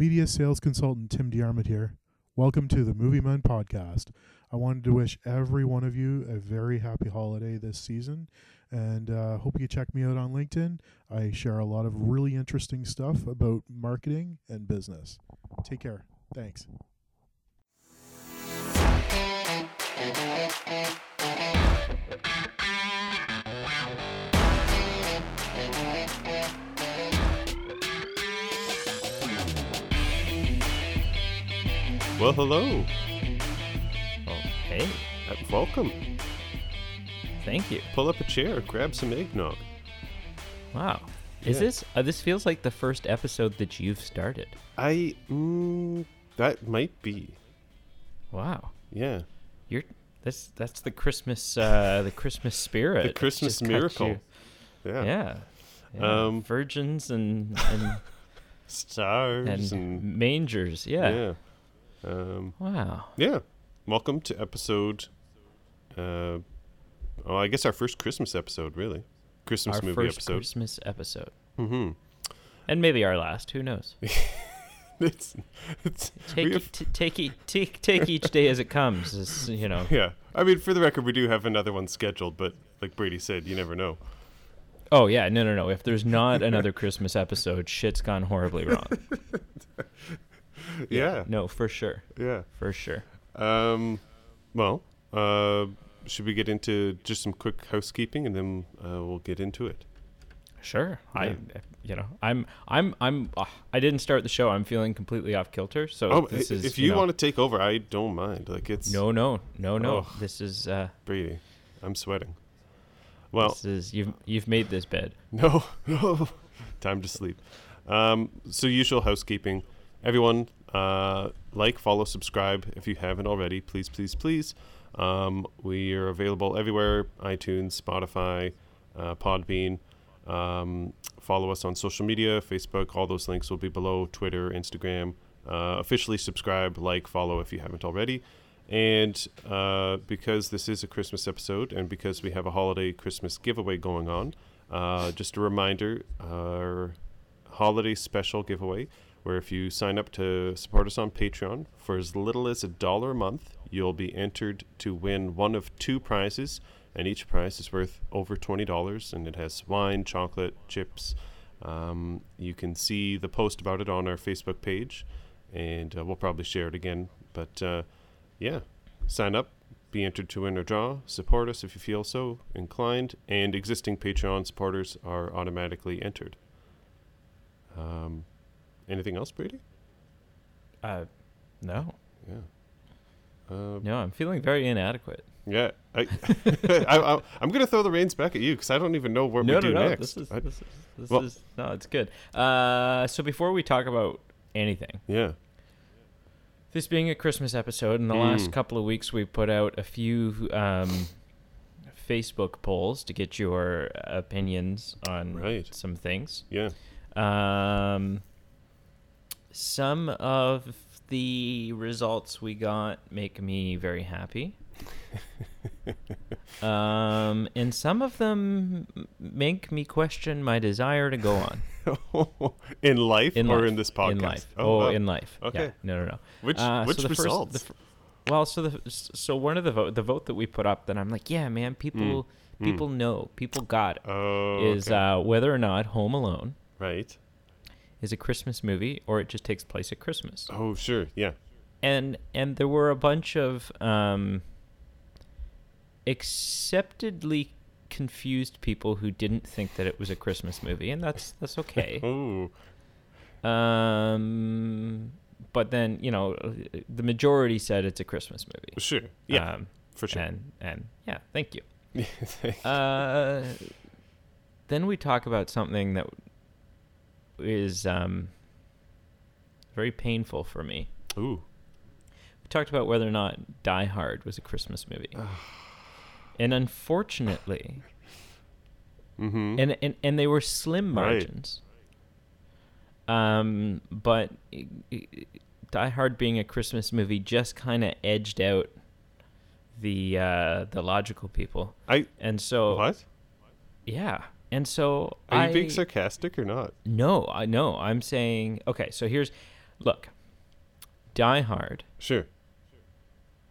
Media sales consultant Tim Deyarmond here. Welcome to the Movie Men podcast. I wanted to wish every one of you a very happy holiday this season and uh, hope you check me out on LinkedIn. I share a lot of really interesting stuff about marketing and business. Take care. Thanks. Well, hello. Oh, hey, Uh, welcome. thank you. Pull up a chair, grab some eggnog. Wow. Is Yeah. this uh, this feels like the first episode that you've started? I mm, that might be. Wow. Yeah. You're that's that's the Christmas uh the Christmas spirit. The Christmas miracle. Yeah. Yeah. yeah. Um, virgins and and, Stars and and, mangers. Yeah. yeah. Um, Wow. yeah. Welcome to episode uh oh, I guess our first Christmas episode, really. Christmas Our movie first episode. Christmas episode. Mhm. And maybe our last, who knows? It's it's Take have- t- take e- take take each day as it comes. Is, you know. yeah. I mean, for the record, we do have another one scheduled, but like Brady said, you never know. Oh yeah, no no no. If there's not another Christmas episode, shit's gone horribly wrong. Yeah. No, for sure. Yeah. For sure. Um, well, uh, should we get into just some quick housekeeping and then uh, we'll get into it? Sure. I you know, I'm I'm I'm uh, I didn't start the show. I'm feeling completely off kilter. So Oh, this i- is if you, know, want to take over, I don't mind. Like it's No, no. No, no. Ugh. This is uh Brady. I'm sweating. Well, this is you've you've made this bed. no, no, time to sleep. Um, so usual housekeeping. Everyone, uh, like, follow, subscribe if you haven't already. Please, please, please. Um, we are available everywhere: iTunes, Spotify, uh, Podbean. Um, follow us on social media, Facebook. All those links will be below. Twitter, Instagram. Uh, officially subscribe, like, follow if you haven't already. And uh, because this is a Christmas episode, and because we have a holiday Christmas giveaway going on, uh, just a reminder: our holiday special giveaway, where if you sign up to support us on Patreon for as little as a dollar a month, you'll be entered to win one of two prizes, and each prize is worth over twenty dollars, and it has wine, chocolate, chips. Um, you can see the post about it on our Facebook page, and uh, we'll probably share it again. But uh, yeah, sign up, be entered to win or draw, support us if you feel so inclined, and existing Patreon supporters are automatically entered. Um, anything else, Brady? Uh no. Yeah. Uh, No, I'm feeling very inadequate. yeah. I, I, I, I'm going to throw the reins back at you because I don't even know what no, we no, do no. next. This is this is this Well- is no, it's good. Uh so before we talk about anything, yeah. This being a Christmas episode, in the Mm. last couple of weeks, we put out a few um, Facebook polls to get your opinions on Right. some things. Yeah. Um, some of the results we got make me very happy. um, and some of them make me question my desire to go on in life in or life. in this podcast? In life. Oh, Oh, in life. Okay. Yeah. No, no, no. Which Uh, which so the first- the well, so the so one of the vote the vote that we put up that I'm like, yeah, man, people mm. people know, people got it. oh, Is okay. uh, whether or not Home Alone right. Is a Christmas movie or it just takes place at Christmas. Oh, sure. Yeah. And and there were a bunch of um, acceptedly confused people who didn't think that it was a Christmas movie, and that's that's okay. Oh, um, but then you know, the majority said it's a Christmas movie. sure. Yeah, Um, for sure. And and yeah, thank you. Uh, then we talk about something that is um, very painful for me. Ooh. We talked about whether or not Die Hard was a Christmas movie, and unfortunately, Mm-hmm. and and and they were slim Right. margins. Um, but Die Hard being a Christmas movie just kind of edged out the uh, the logical people, I and so what? yeah, and so Are I you being sarcastic or not? no, I no, I'm saying okay. So here's look, Die Hard, Sure.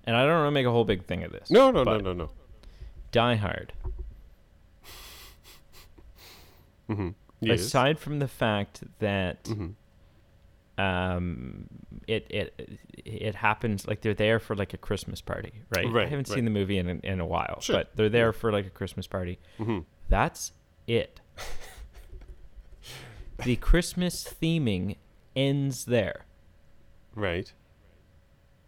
and I don't want to make a whole big thing of this. No, no, no, no, no. Die Hard. Mm-hmm. Yes. Aside from the fact that Mhm. um, it it it happens like they're there for like a Christmas party, right? right I haven't right. seen the movie in in a while, Sure. but they're there for like a Christmas party. Mhm. That's it. the Christmas theming ends there, Right.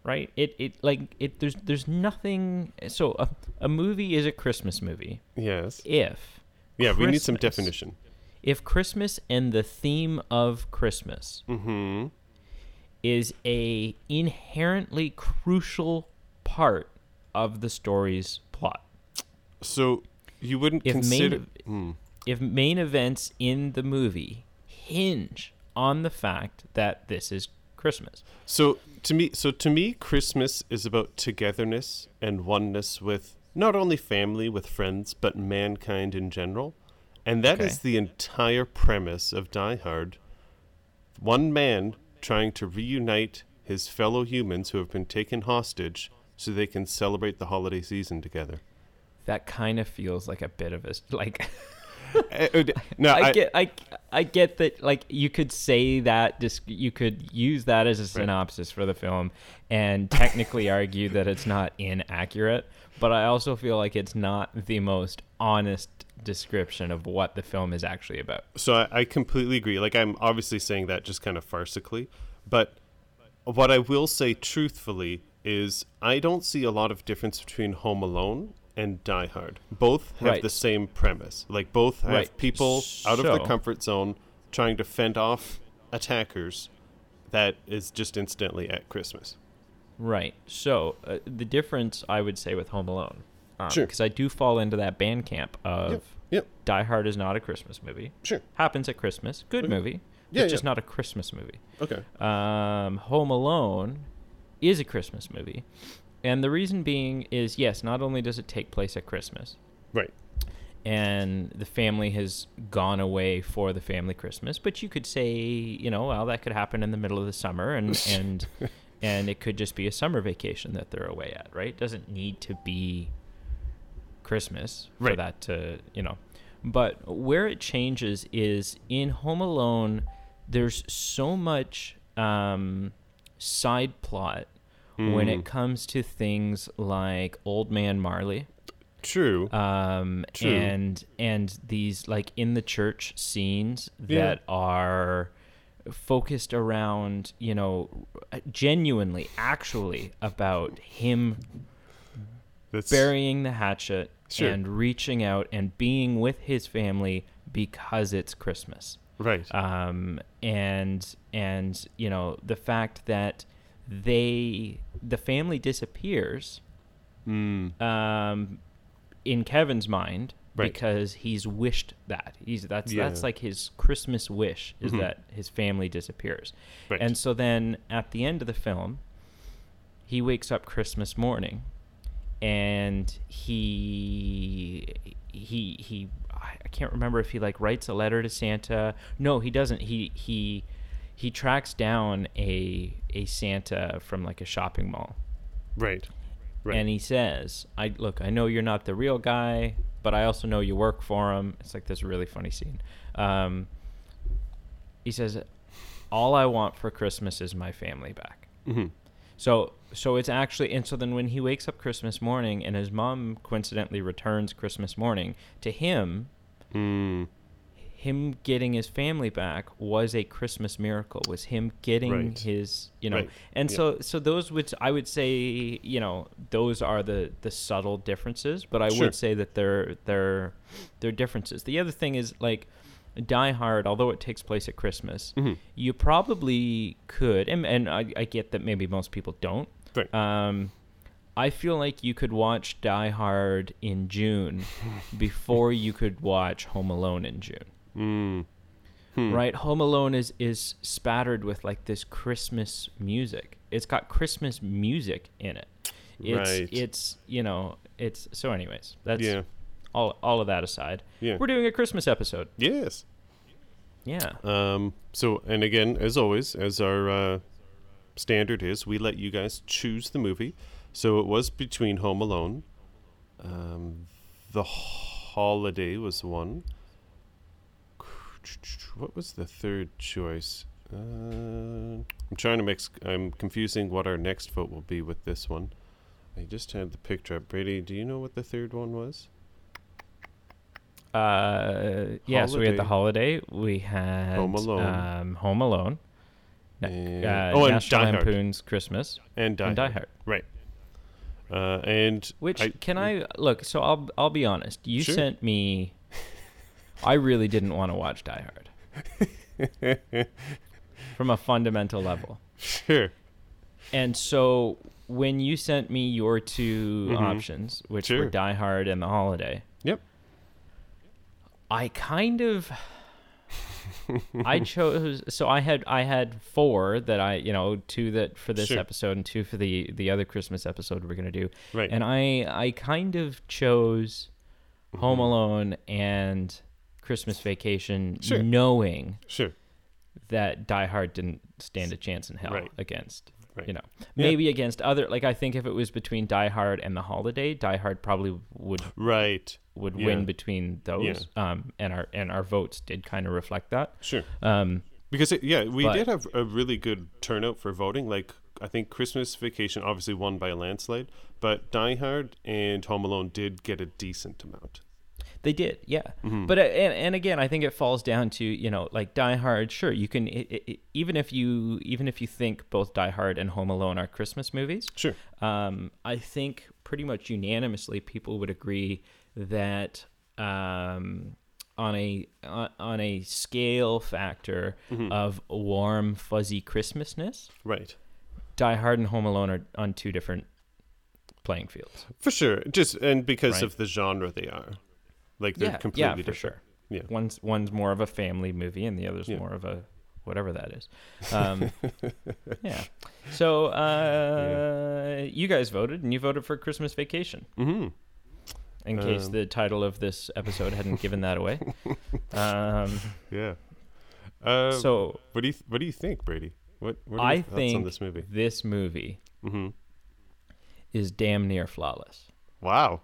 right? It it like it. There's there's nothing. So a a movie is a Christmas movie Yes. if Yeah, we need some definition. if Christmas and the theme of Christmas Mm-hmm. is a inherently crucial part of the story's plot. So you wouldn't If consider. main, Mm. If main events in the movie hinge on the fact that this is Christmas. So to me, so to me, Christmas is about togetherness and oneness with not only family, with friends, but mankind in general, and that is Okay. the entire premise of Die Hard. One man trying to reunite his fellow humans who have been taken hostage, so they can celebrate the holiday season together. That kind of feels like a bit of a like. No, I, I, get, I, I get that. Like you could say that, dis- you could use that as a synopsis for the film, and technically argue that it's not inaccurate. But I also feel like it's not the most honest description of what the film is actually about. So I, I completely agree. Like I'm obviously saying that just kind of farcically, but what I will say truthfully is I don't see a lot of difference between Home Alone and Die Hard. Both have Right. the same premise. Like both have Right. people out of their comfort zone trying to fend off attackers that is just instantly at Christmas. Right. So uh, the difference, I would say, with Home Alone, Sure. because I do fall into that band camp of Yep. Yep. Die Hard is not a Christmas movie. Sure. Happens at Christmas. Good Okay. movie. Yeah, it's just yeah. not a Christmas movie. Okay. Um, Home Alone is a Christmas movie. And the reason being is yes, not only does it take place at Christmas, Right. and the family has gone away for the family Christmas, but you could say, you know, well, that could happen in the middle of the summer, and and and it could just be a summer vacation that they're away at, right? It doesn't need to be Christmas for Right. that to, you know. But where it changes is in Home Alone, there's so much um, side plot when Mm. it comes to things like Old Man Marley True. um True. and and these like in the church scenes Yeah. that are focused around you know genuinely actually about him That's burying the hatchet Sure. and reaching out and being with his family because it's christmas right. um, and and you know the fact that they the family disappears mm. um, in Kevin's mind Right. because he's wished that he's that's Yeah. that's like his Christmas wish is Mhm. that his family disappears, Right. and so then at the end of the film, he wakes up Christmas morning, and he he he I can't remember if he like writes a letter to Santa. No, he doesn't. He he he tracks down a a Santa from like a shopping mall right. Right. and he says, "I look, I know you're not the real guy, but I also know you work for him." It's like this really funny scene. Um, he says, "All I want for Christmas is my family back." hmm So, so it's actually, and so then when he wakes up Christmas morning, and his mom coincidentally returns Christmas morning to him, Mm. Him getting his family back was a Christmas miracle. Was him getting Right. his, you know, Right. and Yeah. so so those would I would say, you know, those are the the subtle differences. But I Sure. would say that they're they're they're differences. The other thing is like. Die Hard, although it takes place at Christmas, Mhm. you probably could, and, and I, I get that maybe most people don't. Right. Um, I feel like you could watch Die Hard in June before you could watch Home Alone in June. Mm. Hmm. Right? Home Alone is is spattered with like this Christmas music. It's got Christmas music in it. It's Right. it's you know, it's so anyways, that's Yeah. all all of that aside. Yeah. We're doing a Christmas episode. Yes. Yeah. Um, so, and again, as always, as our uh, standard is we let you guys choose the movie. So it was between Home Alone, um, The Holiday was one. What was the third choice? Uh, I'm trying to mix. I'm confusing what our next vote will be with this one. I just had the picture up. Brady, do you know what the third one was? Uh, yeah. So we had the holiday. We had Home Alone. Um, Home Alone. Na- And- uh, oh, and National Die Hard. Christmas And Die and Die Hard. Hard. Right. Uh, and Which I- can I look? So I'll I'll be honest. You Sure. sent me. I really didn't want to watch Die Hard from a fundamental level, sure. and so when you sent me your 2 Mhm. options, which were Die Hard and The Holiday, Yep. I kind of I chose so I had I had four that I you know two that for this Sure. episode and two for the the other Christmas episode we're gonna do Right. and I I kind of chose Home Mm-hmm. Alone and Christmas Vacation Sure. knowing sure. that Die Hard didn't stand a chance in hell Right. against Right. you know Yeah. maybe against other like I think if it was between Die Hard and The Holiday Die Hard probably would Right. would Yeah. win between those um and our and our votes did kind of reflect that Sure. um Because it, yeah, we But- did have a really good turnout for voting. Like I think Christmas Vacation obviously won by a landslide, but Die Hard and Home Alone did get a decent amount. They did, yeah. Mm-hmm. But uh, and, and again, I think it falls down to you know like Die Hard. Sure, you can i i even if you even if you think both Die Hard and Home Alone are Christmas movies. Sure. Um, I think pretty much unanimously people would agree that um, on a on, on a scale factor Mm-hmm. of warm fuzzy Christmasness, Right. Die Hard and Home Alone are on two different playing fields. For sure. Just and because Right. of the genre they are. Like they're yeah, completely yeah, for different. sure. Yeah. One's one's more of a family movie, and the other's Yeah. more of a whatever that is. Um, yeah. So uh, you guys voted, and you voted for Christmas Vacation. Mm-hmm. In case Um, the title of this episode hadn't given that away. Um, Yeah. Uh, so what do you what do you think, Brady? What what are I think on this movie? this movie Mm-hmm. is damn near flawless. Wow.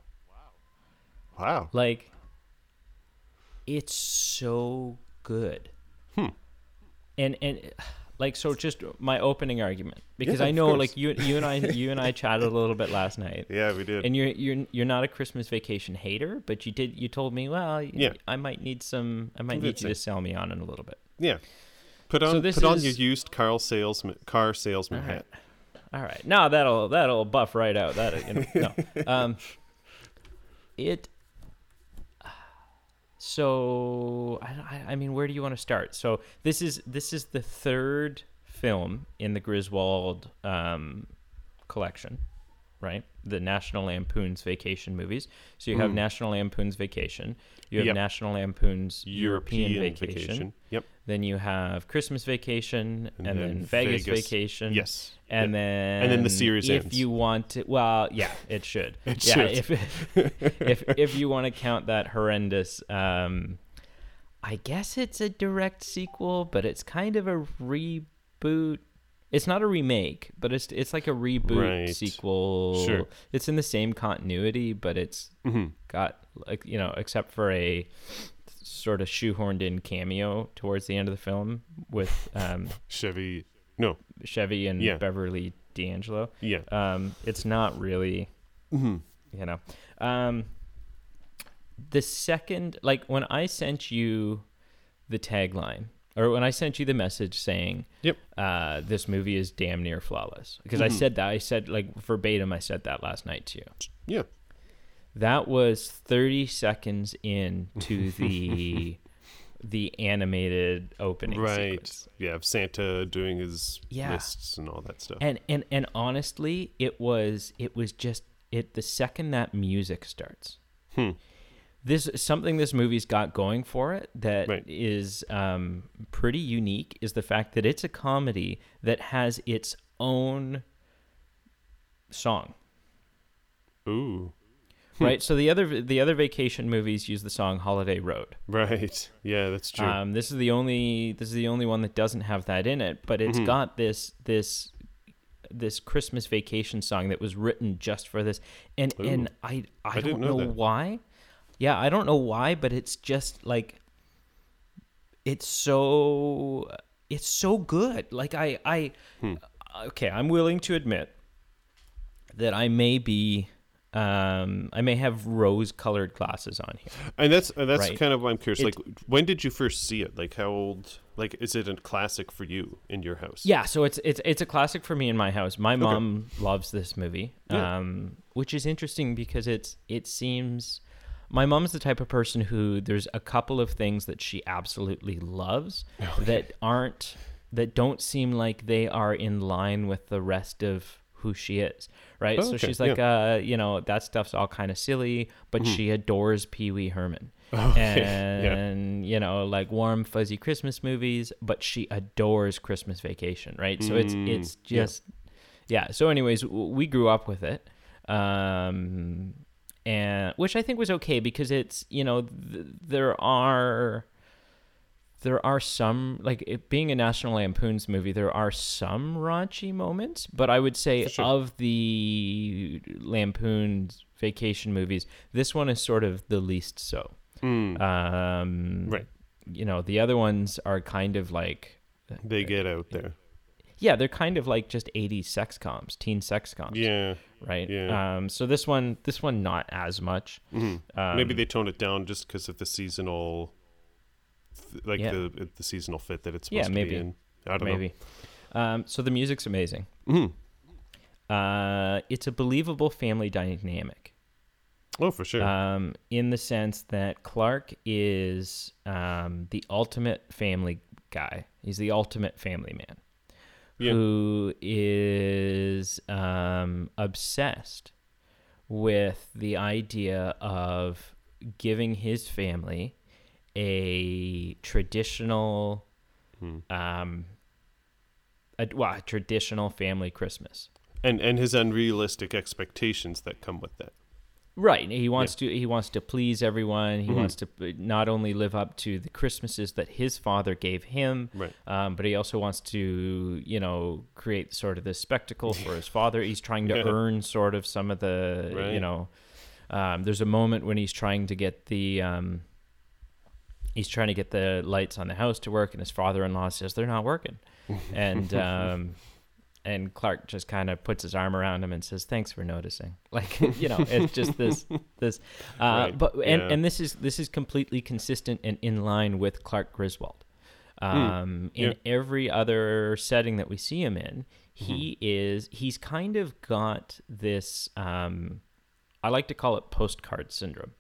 Wow. Like, it's so good. Hmm. And and like so, just my opening argument because Yeah, I know course. like you you and I you and I chatted a little bit last night. Yeah, we did. And you're you're you're not a Christmas vacation hater, but you did you told me well Yeah. I might need some I might need you to sell me on it a little bit. yeah. Put on So put on your used car salesman car salesman All right. hat. All right, now that'll that'll buff right out. That you know, no, um, it. So I, I- mean, where do you want to start? So this is this is the third film in the Griswold um, collection, right? The National Lampoon's Vacation movies. So you have Mm. National Lampoon's Vacation. You have Yep. National Lampoon's European, Vacation. Yep. Then you have Christmas Vacation, and, And then, then Vegas. Vacation. Yes. And Yep. then then the series if ends. you want to well, yeah, it should. It yeah, should. if if if you want to count that horrendous um I guess it's a direct sequel, but it's kind of a reboot. It's not a remake, but it's it's like a reboot Right. sequel. Sure. It's in the same continuity, but it's hmm got like you know, except for a sort of shoehorned in cameo towards the end of the film with um, Chevy. No. Chevy and Yeah. Beverly D'Angelo. Yeah. Um, it's not really, hmm you know. Um, the second, like when I sent you the tagline, or when I sent you the message saying, Yep. uh, this movie is damn near flawless, because I Mhm. said that, I said like verbatim, I said that last night to you. Yeah. That was 30 seconds into the the animated opening Right. sequence. Yeah. Of Santa doing his Yeah. lists and all that stuff. And and and honestly, it was it was just it the second that music starts. Hmm. This something this movie's got going for it that is Right. um, pretty unique is the fact that it's a comedy that has its own song. Ooh. Right? So the other the other vacation movies use the song Holiday Road. Right. Yeah, that's true. Um, this is the only this is the only one that doesn't have that in it, but it's Mhm. got this this this Christmas vacation song that was written just for this, and Ooh. and I I, I don't know know why. Yeah, I don't know why, but it's just like it's so it's so good. Like I I Hmm. okay, I'm willing to admit that I may be um I may have rose colored glasses on here. And that's and that's Right. kind of why I'm curious. It- like, when did you first see it? Like, how old? Like, is it a classic for you in your house? Yeah, so it's it's it's a classic for me in my house. My mom loves this movie, Yeah. um, which is interesting because it's it seems my mom's the type of person who there's a couple of things that she absolutely loves that aren't that don't seem like they are in line with the rest of who she is, right? Oh, so okay, she's like, uh, you know, that stuff's all kind of silly, but she adores Pee Wee Herman. Mm-hmm. Okay, yeah. And you know, like warm fuzzy Christmas movies, but she adores Christmas Vacation, right? So it's Mm, it's yeah. just yeah. So, anyways, we grew up with it, um, and which I think was okay because it's you know th- there are there are some like it being a National Lampoon's movie, there are some raunchy moments, but I would say sure. of the Lampoon's vacation movies, this one is sort of the least so. Mm, Um, Right. You know, the other ones are kind of like they get out there. Yeah, they're kind of like just 80s sex coms, teen sex coms, Yeah. right? yeah. Um, so this one, this one, not as much. Mhm. Um, Maybe they tone it down just because of the seasonal, like Yeah. the the seasonal fit that it's Yeah, maybe. to be in. I don't know. maybe. Um, so the music's amazing. know. Mhm. Uh, it's a believable family dynamic. Oh, for sure. Um, in the sense that Clark is um, the ultimate family guy. He's the ultimate family man. Yeah. Who is um, obsessed with the idea of giving his family a traditional, Hmm. um, a, well, a traditional family Christmas. and and his unrealistic expectations that come with that. Right. He wants to he wants to please everyone. He Mhm. wants to not only live up to the Christmases that his father gave him, Right. um, but he also wants to, you know, create sort of this spectacle for his father. He's trying to Yeah. earn sort of some of the, you know, um, there's a moment when he's trying to get the, um, he's trying to get the lights on the house to work, and his father-in-law says they're not working, and um, and Clark just kind of puts his arm around him and says, "Thanks for noticing." Like you know, it's just this this, uh, Right, but and yeah. and this is this is completely consistent and in line with Clark Griswold. Um, in Hmm. yeah. every other setting that we see him in, he is he's kind of got this. Um, I like to call it postcard syndrome.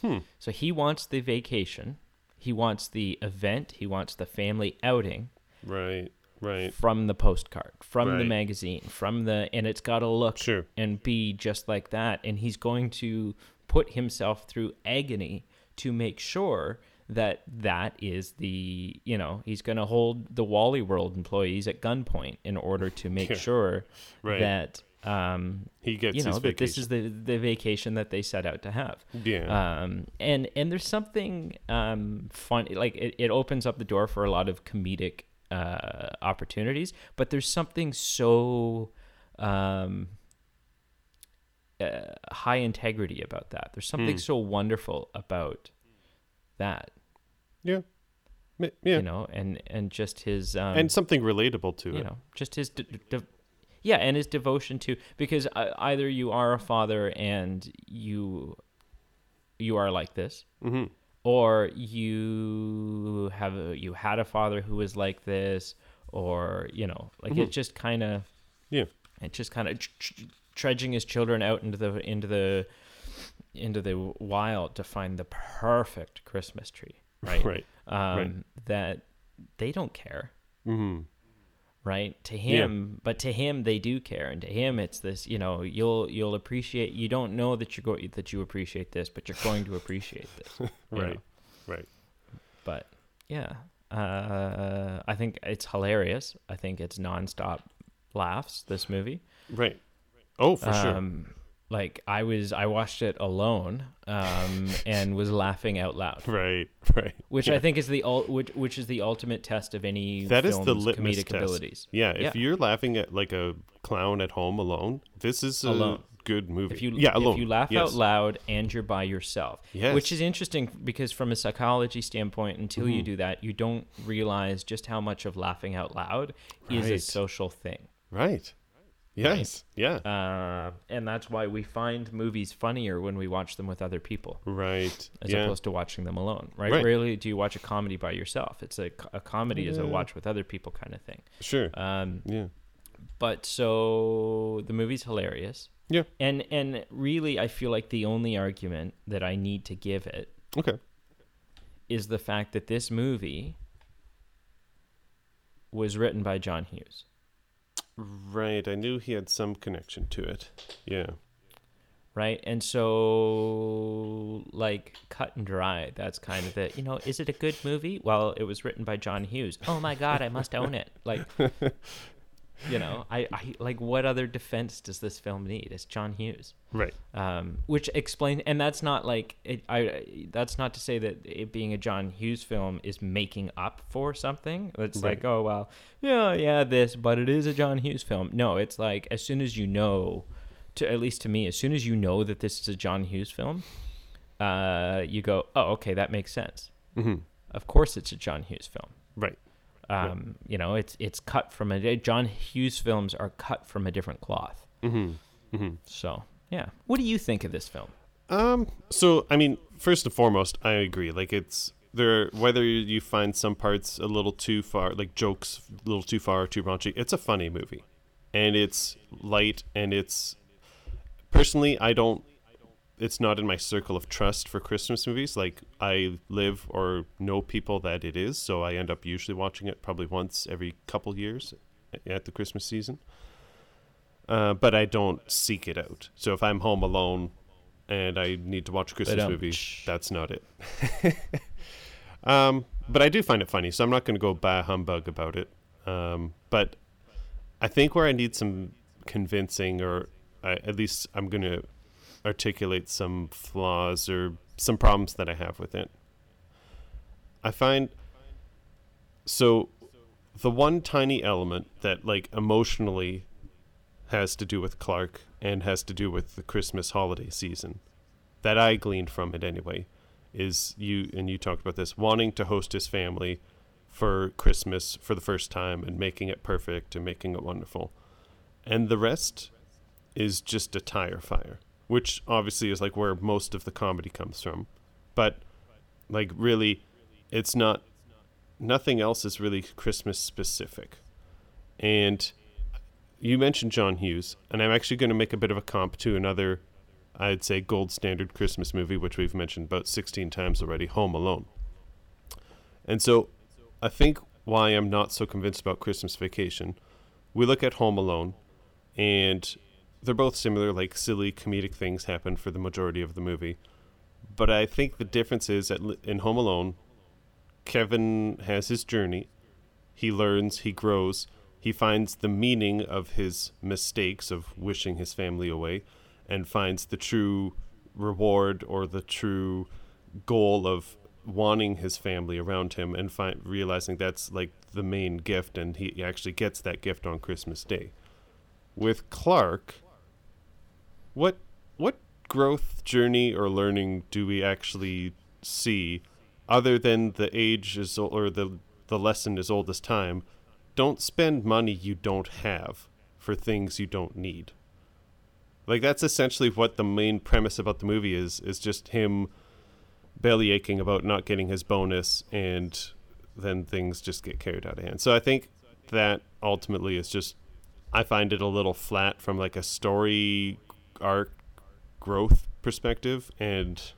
Hmm. So he wants the vacation, he wants the event, he wants the family outing Right. Right. from the postcard, from the magazine, from the and it's got to look Sure. and be just like that and he's going to put himself through agony to make sure that that is the you know he's going to hold the Wally World employees at gunpoint in order to make Yeah. sure Right. that um he gets you know that this is the the vacation that they set out to have yeah. um, and and there's something um, fun like it, it opens up the door for a lot of comedic uh, opportunities but there's something so um, uh, high integrity about that there's something Hmm. so wonderful about that yeah. Yeah. you know and and just his um, and something relatable to you it. know just his de- de- yeah and his devotion to because uh, either you are a father and you you are like this hmm or you have a, you had a father who was like this or you know like Mhm. it just kind of Yeah. it just kind of tr- tr- trudging his children out into the into the into the wild to find the perfect christmas tree right Right. um right. that they don't care hmm right to Yeah. him but to him they do care and to him it's this you know you'll you'll appreciate you don't know that you're going that you appreciate this but you're going to appreciate this Right. know? Right. but yeah uh i think it's hilarious i think it's nonstop laughs this movie Right. Oh, for sure. Like I was I watched it alone um, and was laughing out loud, Right, right. which Yeah. I think is the ul- which which is the ultimate test of any That is the litmus comedic test. abilities. Yeah, if Yeah. you're laughing at like a clown at home alone, this is a Alone. good movie. If you yeah, alone. if you laugh yes. out loud and you're by yourself, Yes. which is interesting because from a psychology standpoint, until you Mhm. do that, you don't realize just how much of laughing out loud is a social thing. Right. Yes. Yeah. Uh, and that's why we find movies funnier when we watch them with other people right. as yeah. opposed to watching them alone, right? Right. Rarely do you watch a comedy by yourself. It's a, a comedy is a watch with other people kind of thing. Sure. Um, yeah. but so the movie's hilarious. Yeah. And and really I feel like the only argument that I need to give it Okay. is the fact that this movie was written by John Hughes. Right. I knew he had some connection to it. Yeah. Right. And so, like, cut and dry, that's kind of the, you know, is it a good movie? Well, it was written by John Hughes. Oh my God, I must own it. Like, you know, I, I, like, what other defense does this film need? It's John Hughes. Right. Um, which explain, and that's not like, it, I, that's not to say that it being a John Hughes film is making up for something. It's Right. like, oh, well, yeah, yeah, this, but it is a John Hughes film. No, it's like, as soon as you know, to at least to me, as soon as you know that this is a John Hughes film, uh, you go, oh, okay, that makes sense. hmm Of course, it's a John Hughes film. Right. Um, You know, it's it's cut from a John Hughes films are cut from a different cloth. hmm hmm So yeah, what do you think of this film? Um. So, I mean, first and foremost, I agree. Like, it's there. Whether you find some parts a little too far, like jokes a little too far, too raunchy, it's a funny movie, and it's light, and it's personally, I don't. It's not in my circle of trust for Christmas movies. Like, I live or know people that it is, so I end up usually watching it probably once every couple years at the Christmas season. Uh, but I don't seek it out. So if I'm home alone and I need to watch a Christmas Ba-dum. movie, that's not it. um, but I do find it funny, so I'm not going to go bah humbug about it. Um, but I think where I need some convincing, or I, at least I'm going to articulate some flaws or some problems that I have with it. I find so the one tiny element that like emotionally has to do with Clark and has to do with the Christmas holiday season that I gleaned from it anyway is you and you talked about this wanting to host his family for Christmas for the first time and making it perfect and making it wonderful. And the rest is just a tire fire, which obviously is like where most of the comedy comes from. But like really it's not nothing else is really Christmas specific. And you mentioned John Hughes, and I'm actually going to make a bit of a comp to another, I'd say, gold standard Christmas movie, which we've mentioned about 16 times already Home Alone. And so I think why I'm not so convinced about Christmas Vacation, we look at Home Alone, and they're both similar, like silly comedic things happen for the majority of the movie. But I think the difference is that in Home Alone, Kevin has his journey. He learns, he grows, he finds the meaning of his mistakes of wishing his family away and finds the true reward or the true goal of wanting his family around him and realizing that's like the main gift and he actually gets that gift on Christmas Day. With Clark, what what growth journey or learning do we actually see other than the age is or the the lesson is old as time? Don't spend money you don't have for things you don't need. Like that's essentially what the main premise about the movie is is just him belly aching about not getting his bonus and then things just get carried out of hand. So i think that ultimately is just i find it a little flat from like a story arc growth perspective and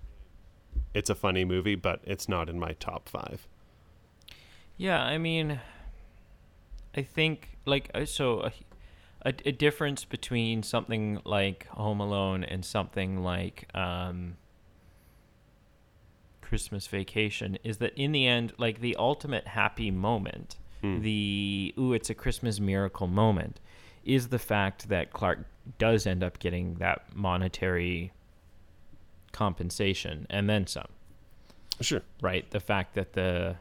it's a funny movie but it's not in my top five Yeah, I mean, I think like uh, so a, a, a difference between something like Home Alone and something like um, Christmas Vacation is that in the end, like the ultimate happy moment, Hmm. the ooh, it's a Christmas miracle moment, is the fact that Clark does end up getting that monetary compensation and then some. Sure. Right? The fact that the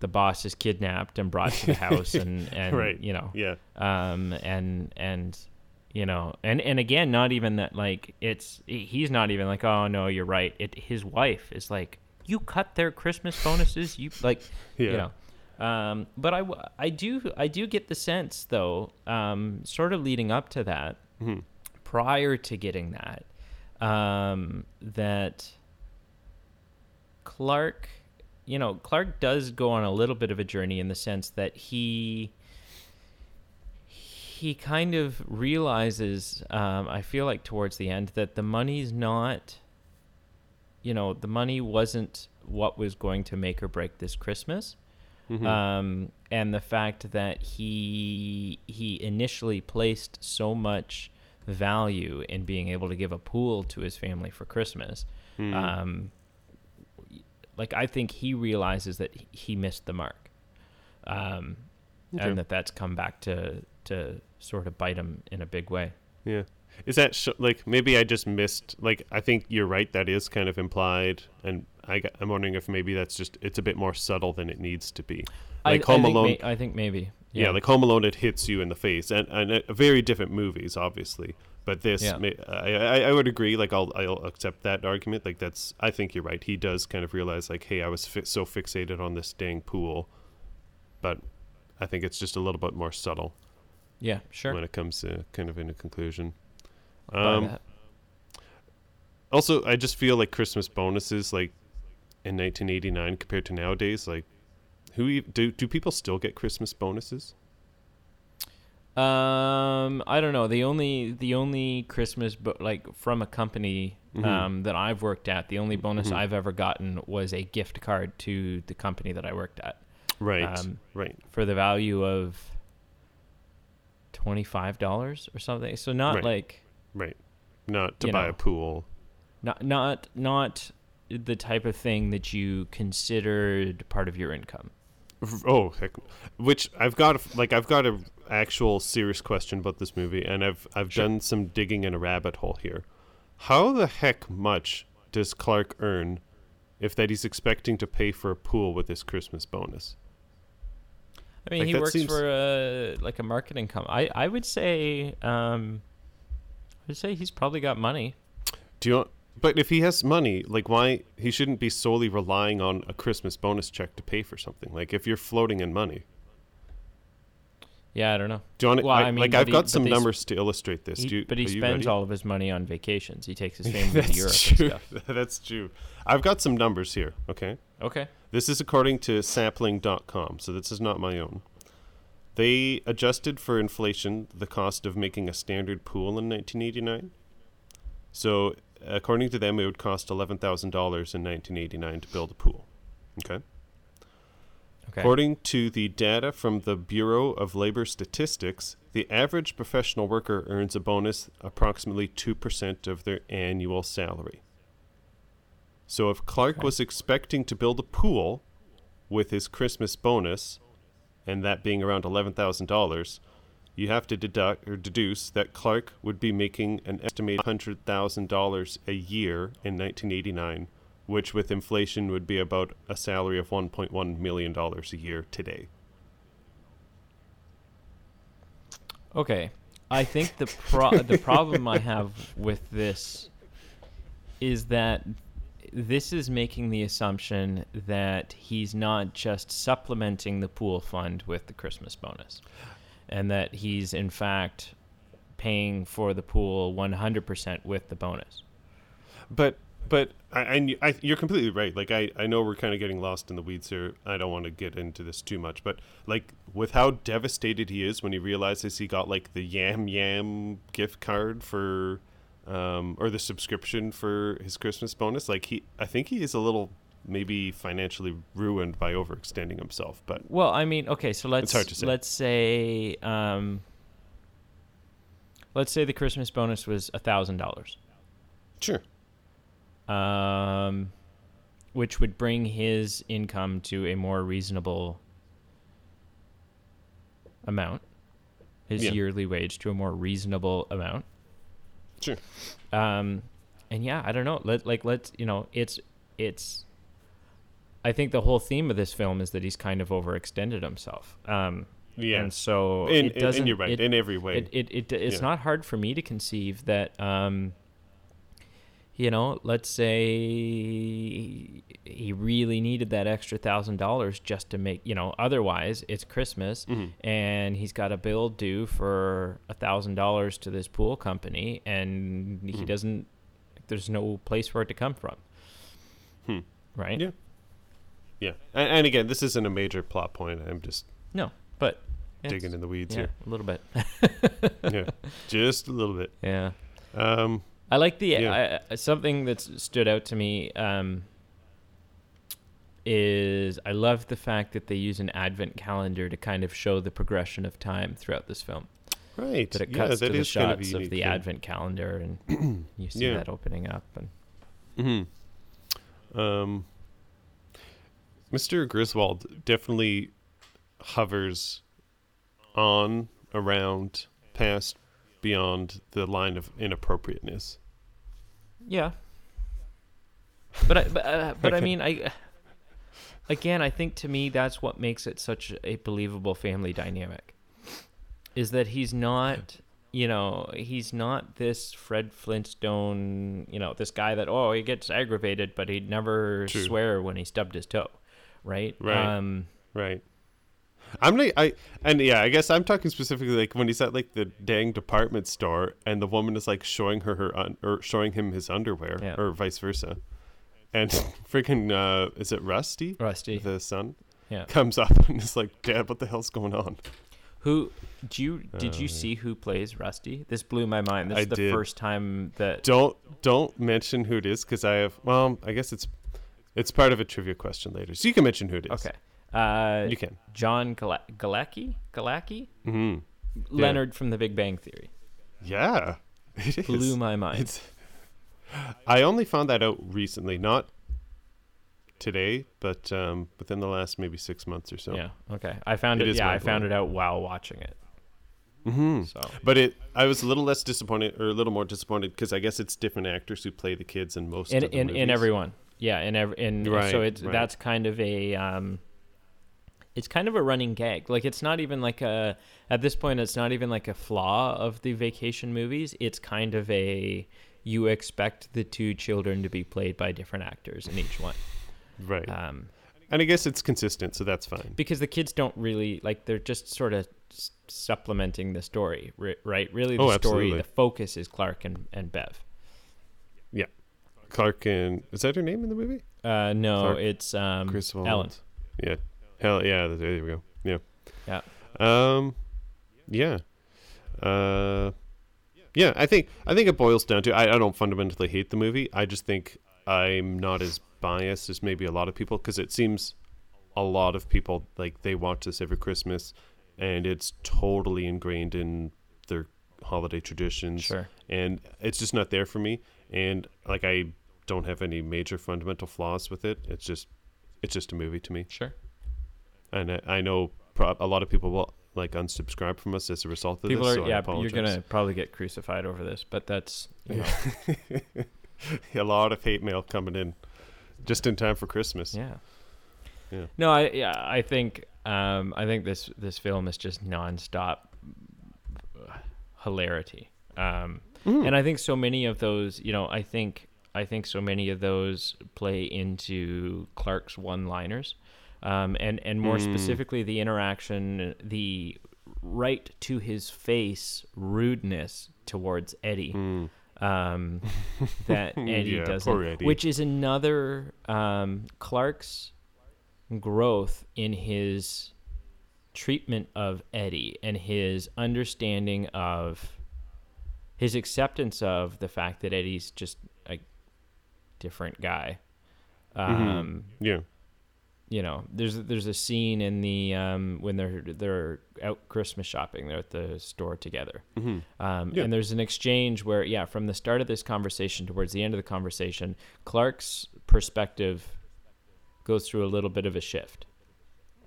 the boss is kidnapped and brought to the house and and Right. you know Yeah. um and and you know and and again not even that like it's he's not even like oh no you're right it his wife is like you cut their christmas bonuses you like Yeah. you know um but i i do i do get the sense though um sort of leading up to that Mhm. prior to getting that um that clark you know clark does go on a little bit of a journey in the sense that he he kind of realizes um, i feel like towards the end that the money's not you know the money wasn't what was going to make or break this christmas Mhm. um, and the fact that he he initially placed so much value in being able to give a pool to his family for Christmas. Hmm. Um, like I think he realizes that he- he missed the mark, um, Okay. and that that's come back to to sort of bite him in a big way. Yeah. Is that sh- like maybe I just missed? Like I think you're right. That is kind of implied, and I, I'm wondering if maybe that's just it's a bit more subtle than it needs to be. Like I, Home I think Alone. may- I think maybe. yeah. like Home Alone, it hits you in the face, and and uh, very different movies, obviously. But this, Yeah. may, I, I I would agree. Like I'll I'll accept that argument. Like that's I think you're right. He does kind of realize like, hey, I was fi- so fixated on this dang pool, but I think it's just a little bit more subtle yeah, sure. when it comes to kind of in a conclusion. Um, also, I just feel like Christmas bonuses, like in 1989 compared to nowadays, like who do do people still get Christmas bonuses? Um, I don't know. The only the only Christmas bo- like from a company Mhm. um, that I've worked at, the only bonus Mhm. I've ever gotten was a gift card to the company that I worked at Right, Um, right, for the value of twenty five dollars or something. So not Right. like right. Not to buy know. a pool. not not not the type of thing that you considered part of your income. Oh heck! Which I've got, a- like I've got an actual serious question about this movie, and I've I've Sure. done some digging in a rabbit hole here. How the heck much does Clark earn, if that he's expecting to pay for a pool with his Christmas bonus? I mean, Like, he works seems- for a like a marketing company. I I would say um, I would say he's probably got money. Do you? But if he has money, like why he shouldn't be solely relying on a Christmas bonus check to pay for something? Like if you're floating in money, Yeah, I don't know. do you want? Well, I, I mean, like I've he- got some numbers to illustrate this. He- Do you, but he spends all of his money on vacations. He takes his family to Europe true. and stuff. That's true. I've got some numbers here. Okay. Okay. This is according to sampling.com, so this is not my own. They adjusted for inflation the cost of making a standard pool in 1989. So, according to them, it would cost $11,000 in 1989 to build a pool. Okay. Okay. According to the data from the Bureau of Labor Statistics, the average professional worker earns a bonus approximately 2% of their annual salary. So if Clark Okay. was expecting to build a pool with his Christmas bonus, and that being around $11,000, you have to deduct or deduce that Clark would be making an estimated $100,000 a year in 1989, which with inflation would be about a salary of $1.1 million a year today. Okay. I think the pro- the problem I have with this is that this is making the assumption that he's not just supplementing the pool fund with the Christmas bonus, and that he's in fact paying for the pool 100% with the bonus. But but I, I, you're completely right. Like I, I know we're kind of getting lost in the weeds here. I don't want to get into this too much, but like with how devastated he is when he realizes he got like the Yam Yam gift card for um or the subscription for his Christmas bonus, like he I think he is a little maybe financially ruined by overextending himself, but Well, I mean, okay, so let's say. let's say um, let's say the Christmas bonus was a thousand dollars. sure. um, which would bring his income to a more reasonable amount. his Yeah. yearly wage to a more reasonable amount. Sure. Um, and yeah, I don't know. Let like let's you know, it's it's. I think the whole theme of this film is that he's kind of overextended himself. Um, Yeah. and so and, it doesn't. you're right it- in every way. it, it, it it's Yeah. not hard for me to conceive that um you know let's say he really needed that extra thousand dollars just to make you know otherwise it's christmas Mhm. and he's got a bill due for a thousand dollars to this pool company and he Mhm. doesn't there's no place for it to come from Hmm. right Yeah. Yeah. And, and again, this isn't a major plot point. I'm just no but digging in the weeds yeah, a little bit yeah. Just a little bit. yeah Um, I like the Yeah. I, something that's stood out to me um, is I love the fact that they use an advent calendar to kind of show the progression of time throughout this film. right. That it yeah, cuts that to the of, shots of unique the advent calendar, and you see Yeah. that opening up. And Mm-hmm. Um, Mr. Griswold definitely hovers on, around, past, beyond the line of inappropriateness. yeah, but I, but, uh, but I mean I. Again, I think to me that's what makes it such a believable family dynamic. Is that he's not you know, he's not this Fred Flintstone, you know, this guy that oh he gets aggravated, but he'd never True. swear when he stubbed his toe, right? Right. Um, Right. I'm like I and yeah, I guess I'm talking specifically like when he's at like the dang department store and the woman is like showing her her un- or showing him his underwear Yeah. or vice versa, and freaking uh, is it Rusty Rusty, the son yeah. comes up and is like, Dad, what the hell's going on? Who do you did Uh, you see who plays Rusty? This blew my mind. This I is the did. first time that Don't don't mention who it is because I have well, I guess it's it's part of a trivia question later, so you can mention who it is. okay. Uh, you can. John Gala- Galecki, Galecki, hmm Leonard from The Big Bang Theory. Yeah, it is. Blew my mind. It's. I only found that out recently, not today, but um, within the last maybe six months or so. Yeah. Okay. I found It yeah, I found it out while watching it. hmm So But it, I was a little less disappointed, or a little more disappointed, because I guess it's different actors who play the kids in most in of the in, in everyone, yeah, and every in so it's right. that's kind of a um, it's kind of a running gag. Like it's not even like a at this point, it's not even like a flaw of the vacation movies. It's kind of a you expect the two children to be played by different actors in each one. right? Um, and I guess it's consistent, so that's fine. because the kids don't really like they're just sort of supplementing the story right really the Oh, story the focus is clark and, and bev Clark and is that her name in the movie? uh no Clark it's um ellen Yeah. Hell yeah. There we go. Yeah. Yeah. Um. Yeah. Uh. Yeah. I think I think it boils down to I, I don't fundamentally hate the movie. I just think I'm not as biased as maybe a lot of people because it seems a lot of people like they watch this every Christmas and it's totally ingrained in their holiday traditions sure and it's just not there for me and like I don't have any major fundamental flaws with it. It's just it's just a movie to me sure and I, I know pro- a lot of people will like unsubscribe from us as a result of people this. are so yeah you're gonna probably get crucified over this but that's you know, a lot of hate mail coming in just in time for Christmas. yeah Yeah. no i yeah i think um i think this this film is just nonstop hilarity um Mm. and I think so many of those, you know, I think I think so many of those play into Clark's one-liners, um, and and more Mm. specifically the interaction, the right to his face rudeness towards Eddie Mm. um, that Eddie Yeah, doesn't, Eddie. which is another um, Clark's growth in his treatment of Eddie and his understanding of his acceptance of the fact that Eddie's just different guy. Mhm. Um, Yeah. you know, there's there's a scene in the um, when they're they're out Christmas shopping. They're at the store together. hmm Um, Yeah. And there's an exchange where, yeah, from the start of this conversation towards the end of the conversation, Clark's perspective goes through a little bit of a shift.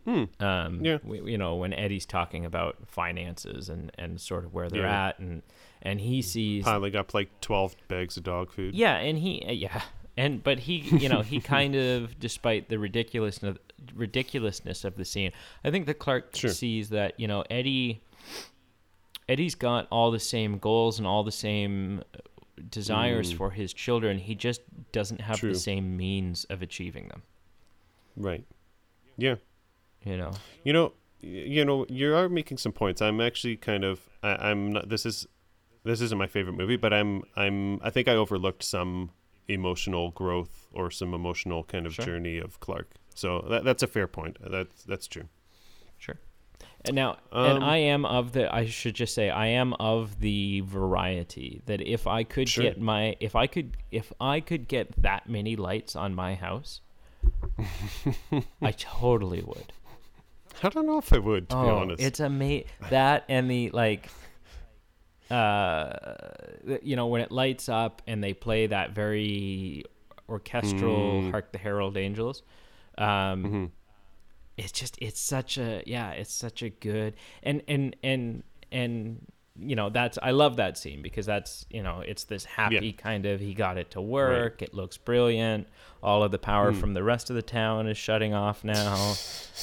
Hmm. Um, Yeah. w- you know, when Eddie's talking about finances and, and sort of where they're Yeah. at, and and he sees, Piling up like twelve bags of dog food. yeah, and he, yeah, and but he, you know, he kind of, despite the ridiculousness ridiculousness of the scene, I think that Clark Sure. sees that you know Eddie, Eddie's got all the same goals and all the same uh, desires Mm. for his children. He just doesn't have True. the same means of achieving them. Right. Yeah. You know. You know, you know, you are making some points. I'm actually kind of, I, I'm not. This is, this isn't my favorite movie, but I'm, I'm. I think I overlooked some emotional growth or some emotional kind of Sure. journey of Clark. So that, that's a fair point. That's that's true. Sure. And now, and Um, I am of the. I should just say, I am of the variety that if I could Sure. get my, if I could, if I could get that many lights on my house, I totally would. I don't know if I would, to be oh, honest. it's amazing that and the like. Uh, you know when it lights up and they play that very orchestral Mm. "Hark the Herald Angels." Um, Mhm. it's just it's such a yeah it's such a good and and and and you know that's i love that scene because that's you know it's this happy kind of he got it to work it looks brilliant all of the power Hmm. from the rest of the town is shutting off now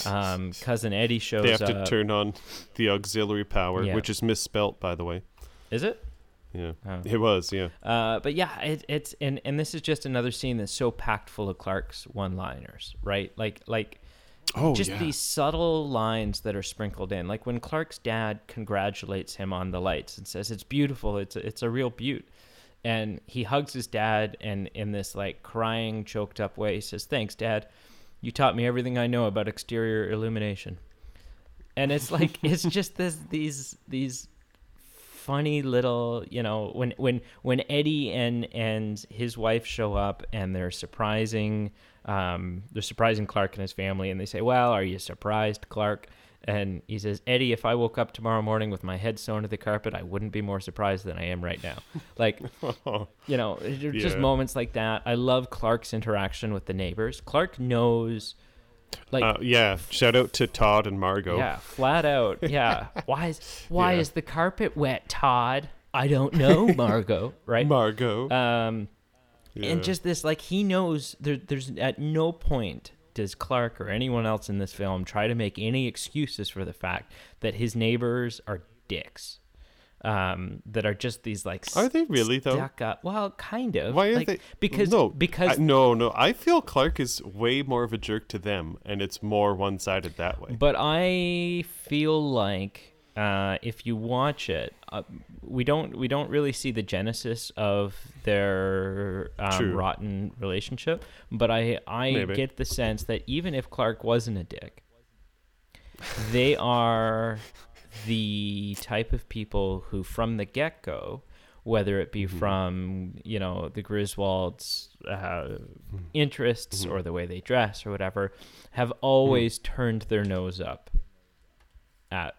um cousin eddie shows They have to turn on the auxiliary power, Yeah. which is misspelt, by the way. Is it Yeah, Oh. it was. Yeah, Uh, but yeah, it, it's and and this is just another scene that's so packed full of Clark's one-liners, right? Like like Oh, just yeah. these subtle lines that are sprinkled in. Like when Clark's dad congratulates him on the lights and says it's beautiful, it's a, it's a real beaut. And he hugs his dad and in this like crying, choked up way, he says, "Thanks, Dad. You taught me everything I know about exterior illumination." And it's like it's just this these these funny little you know when when when Eddie and and his wife show up and they're surprising um they're surprising Clark and his family and they say well are you surprised Clark? And he says Eddie if I woke up tomorrow morning with my head sewn to the carpet I wouldn't be more surprised than I am right now. Like you know just Yeah. moments like that. I love Clark's interaction with the neighbors. Clark knows like uh, yeah. Shout out to Todd and Margot. yeah, flat out. Yeah. Why is why Yeah. is the carpet wet, Todd? I don't know, Margot. Right. Margot. Um, yeah. and just this, like he knows. There, there's at no point does Clark or anyone else in this film try to make any excuses for the fact that his neighbors are dicks. Um, that are just these like Are they really, though? up. Well, kind of. Why are like, they? Because no, because I, no, no. I feel Clark is way more of a jerk to them, and it's more one-sided that way. But I feel like uh, if you watch it, uh, we don't we don't really see the genesis of their um, rotten relationship. But I I Maybe. get the sense that even if Clark wasn't a dick, they are the type of people who, from the get go, whether it be Mhm. from you know the Griswolds' uh, interests Mhm. or the way they dress or whatever, have always turned their nose up at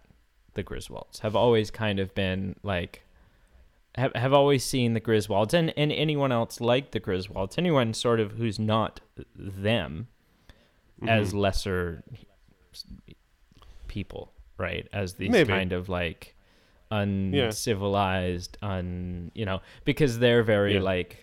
the Griswolds. Have always kind of been like. Have, have always seen the Griswolds and, and anyone else like the Griswolds, anyone sort of who's not them, as Mhm. lesser people, right? As these Maybe. kind of like uncivilized, un you know, because they're very Yeah. like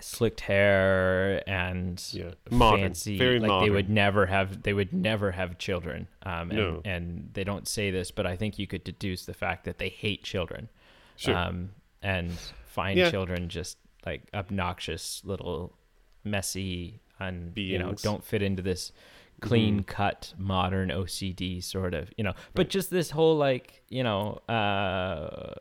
slicked hair and yeah, modern, fancy. very like modern. they would never have they would never have children. Um, and, No. and they don't say this, but I think you could deduce the fact that they hate children. Sure. Um, and find Yeah. children just like obnoxious little messy and you know don't fit into this clean Mhm. cut modern OCD sort of you know but just this whole like you know uh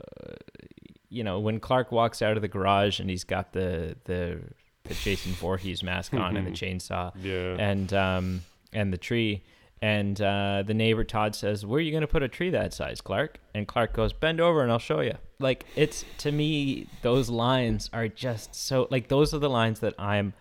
you know when Clark walks out of the garage and he's got the the the Jason Voorhees mask on and the chainsaw yeah. and um and the tree and uh, the neighbor Todd says, "Where are you going to put a tree that size, Clark?" And Clark goes, "Bend over and I'll show you." Like it's to me, those lines are just so like those are the lines that I'm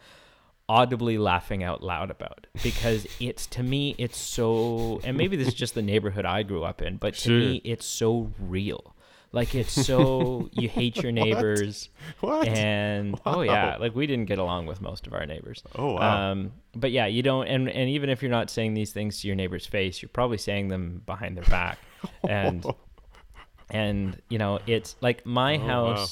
audibly laughing out loud about because it's to me it's so and maybe this is just the neighborhood I grew up in, but to Sure. me it's so real. Like it's so you hate your neighbors What? and oh yeah, like we didn't get along with most of our neighbors. oh wow. Um, but yeah, you don't, and and even if you're not saying these things to your neighbor's face, you're probably saying them behind their back, and and you know it's like my Oh, wow.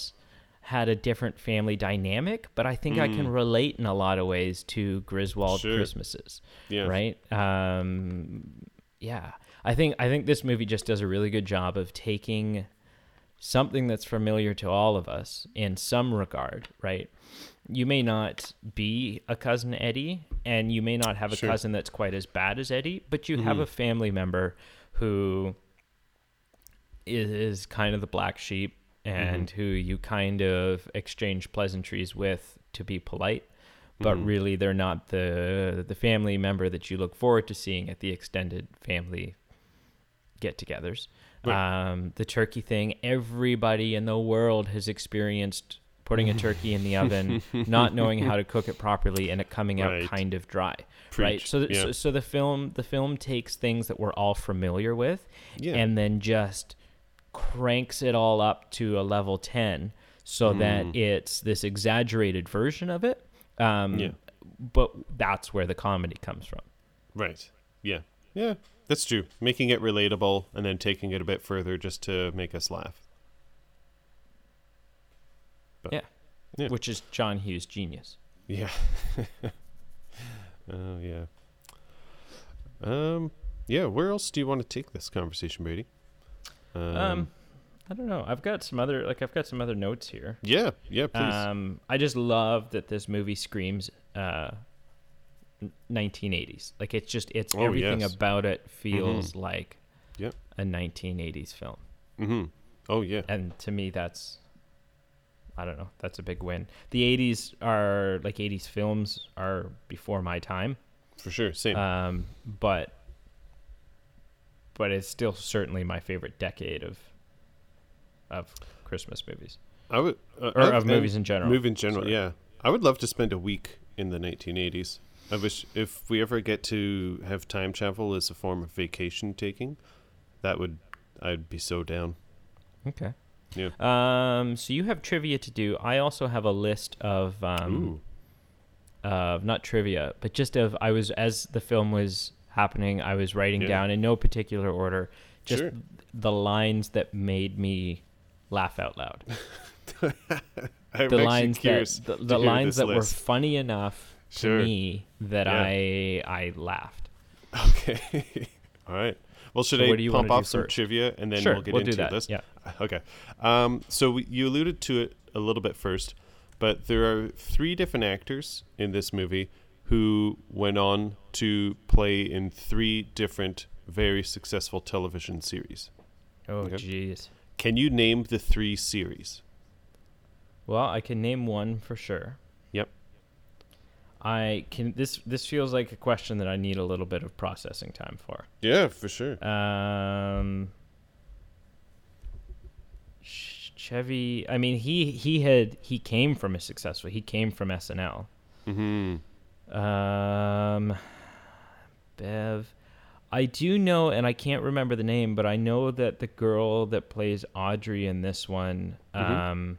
Had a different family dynamic, but I think I can Mm. relate in a lot of ways to Griswold Sure. Christmases, yeah. right? Um, yeah, I think I think this movie just does a really good job of taking something that's familiar to all of us in some regard, right? You may not be a cousin Eddie, and you may not have a Sure. cousin that's quite as bad as Eddie, but you have Mhm. a family member who is kind of the black sheep and who you kind of exchange pleasantries with to be polite but Mhm. really they're not the the family member that you look forward to seeing at the extended family get-togethers. Right. Um, the turkey thing, everybody in the world has experienced putting a turkey in the oven, not knowing how to cook it properly, and it coming out Right. kind of dry. Right. So, yeah. so, so the film the film takes things that we're all familiar with, yeah. and then just cranks it all up to a level 10 so that Mm. it's this exaggerated version of it um, Yeah. but that's where the comedy comes from Right. Yeah. Yeah. That's true. Making it relatable and then taking it a bit further just to make us laugh. Yeah. which is john hughes genius Yeah. oh yeah. Um. Yeah. Where else do you want to take this conversation, Brady? Um. um, i don't know i've got some other like i've got some other notes here yeah. Yeah. Please. um, i just love that this movie screams uh, 1980s like it's just it's Oh, everything yes. about it feels like Yep. a 1980s film mm-hmm. Oh yeah. and to me that's i don't know that's a big win the 80s are like 80s films are before my time For sure. Same. um, but but it's still certainly my favorite decade of of christmas movies I would. Uh, or I've- of movies in general Movie in general. Sorry. Yeah. I would love to spend a week in the 1980s. I wish if we ever get to have time travel as a form of vacation taking, that would I'd be so down. okay Yeah. um so you have trivia to do i also have a list of um Ooh. of not trivia, but just of I was as the film was happening, I was writing Yeah. down in no particular order just Sure. the lines that made me laugh out loud. The lines curious that the, the lines that were funny enough Sure. to me that Yeah. I I laughed. Okay. All right. Well, should So I pump off some first? trivia and then sure, we'll get we'll into do that. this? Yeah. Okay. Um, so we, you alluded to it a little bit first, but there are three different actors in this movie who went on to play in three different very successful television series. Oh Okay. jeez. Can you name the three series? Well, I can name one for sure. Yep. I can this this feels like a question that I need a little bit of processing time for. Yeah, for sure. Um, Chevy. I mean, he he had he came from a successful. He came from SNL. Mm-hmm. Um, Bev. I do know, and I can't remember the name, but I know that the girl that plays Audrey in this one, Mhm. um,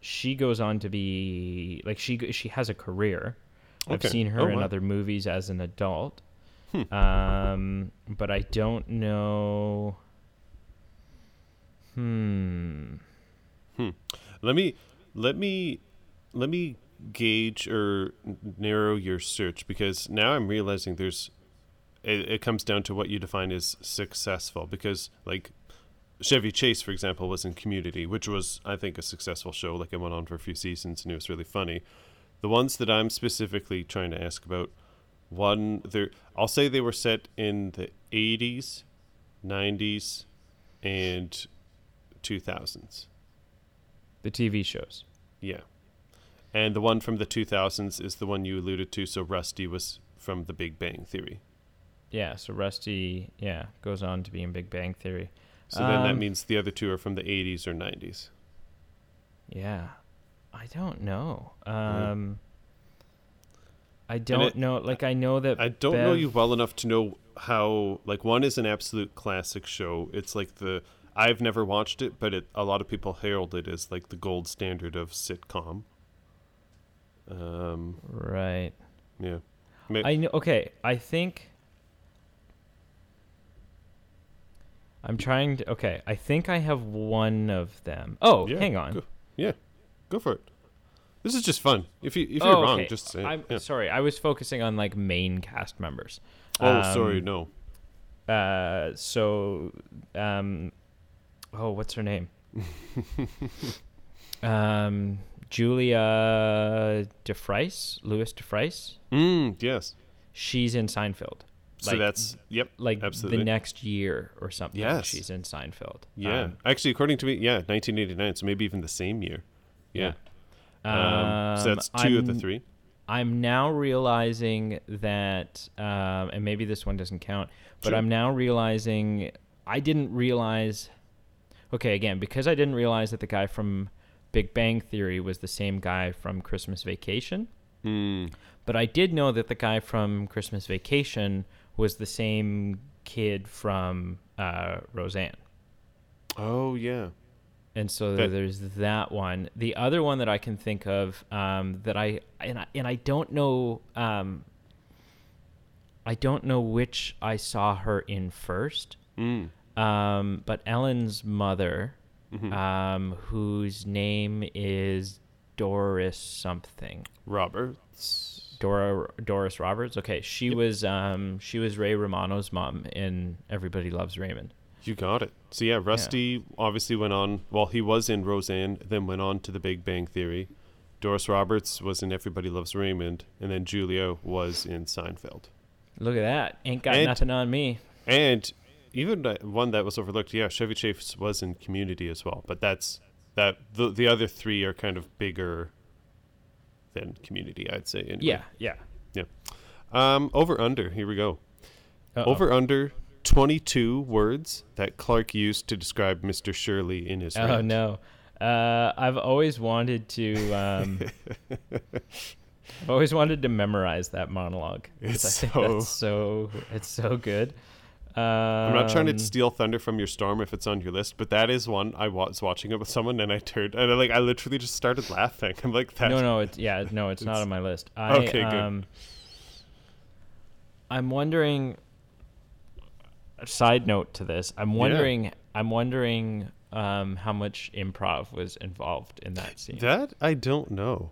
she goes on to be like she she has a career. I've seen her Oh, in wow. other movies as an adult, Hmm. um, but I don't know. Hmm. Hmm. Let me let me let me gauge or narrow your search because now I'm realizing there's it, it comes down to what you define as successful because like Chevy Chase for example was in Community which was I think a successful show like it went on for a few seasons and it was really funny the ones that I'm specifically trying to ask about one there I'll say they were set in the 80s 90s and 2000s The TV shows. yeah. And the one from the 2000s is the one you alluded to. So Rusty was from The Big Bang Theory. Yeah. So Rusty, yeah, goes on to be in Big Bang Theory. So then that Um, means the other two are from the 80s or 90s. Yeah. I don't know. Um I don't it- know like I know that I don't know you well enough to know how, like, one is an absolute classic show. It's like the, I've never watched it, but it, a lot of people herald it as like the gold standard of sitcom. Um, Right. yeah. Ma- I know. Okay, I think. I'm trying to. Okay, I think I have one of them. Oh, Yeah, hang on. Go, yeah, go for it. This is just fun. If you if you're oh, wrong, okay. just say. I'm yeah. sorry. I was focusing on like main cast members. Oh, sorry, Um, no. Uh, so, um, oh, what's her name? um, Julia Dreyfus, Louis Dreyfus. Mm, yes. She's in Seinfeld. So Like, that's yep. like Absolutely. the next year or something. Yes. she's in Seinfeld. Yeah, Um, actually, according to me, yeah, 1989. So maybe even the same year. Yeah. Um, so Um, that's two of the three. I'm now realizing that, um, and maybe this one doesn't count, but Sure. I'm now realizing I didn't realize. Okay, again, because I didn't realize that the guy from Big Bang Theory was the same guy from Christmas Vacation, Mm. but I did know that the guy from Christmas Vacation was the same kid from uh, Roseanne. Oh yeah. and so That- there's that one. The other one that I can think of um, that I and I and I don't know um, I don't know which I saw her in first, Mm. um, but Ellen's mother, Mhm. um, whose name is Doris something. Roberts. Dora Doris Roberts. Okay, she Yep. was um, she was Ray Romano's mom in Everybody Loves Raymond. You got it. So yeah, Rusty obviously went on. Well, he was in Roseanne, then went on to The Big Bang Theory. Doris Roberts was in Everybody Loves Raymond, and then Julia was in Seinfeld. Look at that! Ain't got And- nothing on me. And even one that was overlooked, yeah, Chevy Chase was in Community as well. But that's that. The the other three are kind of bigger than Community, I'd say. Anyway. Yeah, yeah. Um. Over under. Here we go. Uh-oh. Over under. 22 words that Clark used to describe Mr. Shirley in his Oh rant. no, uh, I've always wanted to. Um, I've always wanted to memorize that monologue. It's I think so- that's so. It's so good. Um, I'm not trying to steal thunder from your storm if it's on your list, but that is one I was watching it with someone and I turned and I, like I literally just started laughing. I'm like that. No, no, it's yeah, no, it's, not on my list. I, Okay, good. Um, I'm wondering. A side note to this, I'm wondering. I'm wondering um, how much improv was involved in that scene. That I don't know.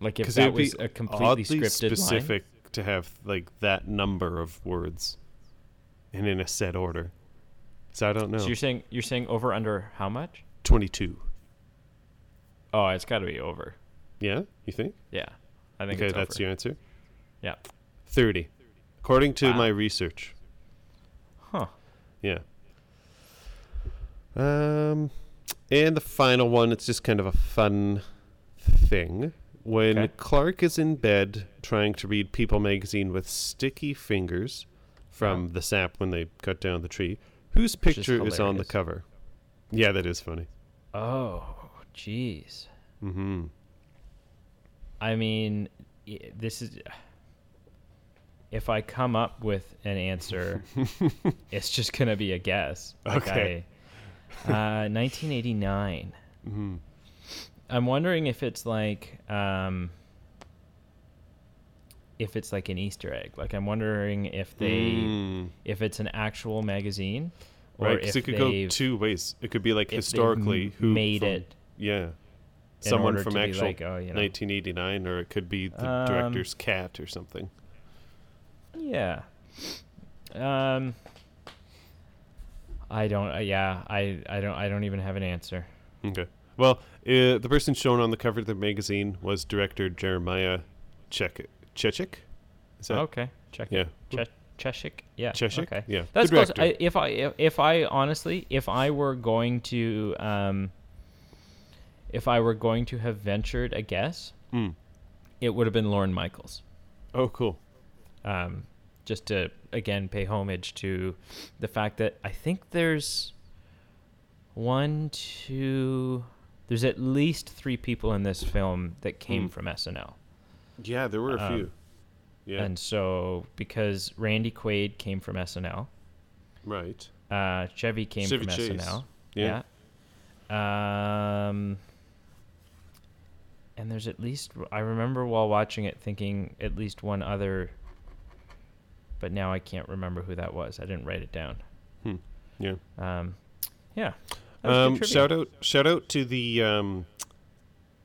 like if Because that it was a completely scripted line. specific to have like that number of words and in a set order. So I don't know. So you're saying you're saying over under how much? 22. Oh, it's got to be over. Yeah, you think? Yeah, I think Okay, that's over. your answer. Yeah. 30. According to Wow. my research. Huh. Yeah. Um, and the final one, it's just kind of a fun thing. When Okay. Clark is in bed trying to read People magazine with sticky fingers from the sap when they cut down the tree, whose Which is picture is, on the cover? Yeah, that is funny. Oh, jeez. Mm-hmm. I mean, this is. If I come up with an answer, it's just gonna be a guess. Like Okay. I, uh, 1989. Mm-hmm. I'm wondering if it's like, um, if it's like an Easter egg. Like I'm wondering if they, Mm. if it's an actual magazine, or Right, because it could go two ways. It could be like historically who made from- it Yeah, someone from actual like, oh, you know. 1989, or it could be the Um, director's cat or something. Yeah. Um. I don't. Uh, yeah. I. I don't. I don't even have an answer. Okay. Well, uh, the person shown on the cover of the magazine was director Jeremiah Chek- Chechik. Is that okay. Check. yeah? Che- Cheshik. Yeah. Cheshik. Okay. Yeah. That's close. I, if I if, if I honestly if I were going to um if I were going to have ventured a guess, Mm. it would have been Lorne Michaels. Oh, cool. um, just to again pay homage to the fact that I think there's one, two, there's at least three people in this film that came Mm. from SNL, Yeah, there were a Um, few. Yeah. and so because Randy Quaid came from SNL, right. uh, Chevy came Chevy from Chase. SNL, Yeah. Yeah. Um. And there's at least I remember while watching it thinking at least one other, but now I can't remember who that was. I didn't write it down. Hmm. Yeah. Um. Yeah. That was good Um, shout out! Shout out to the um,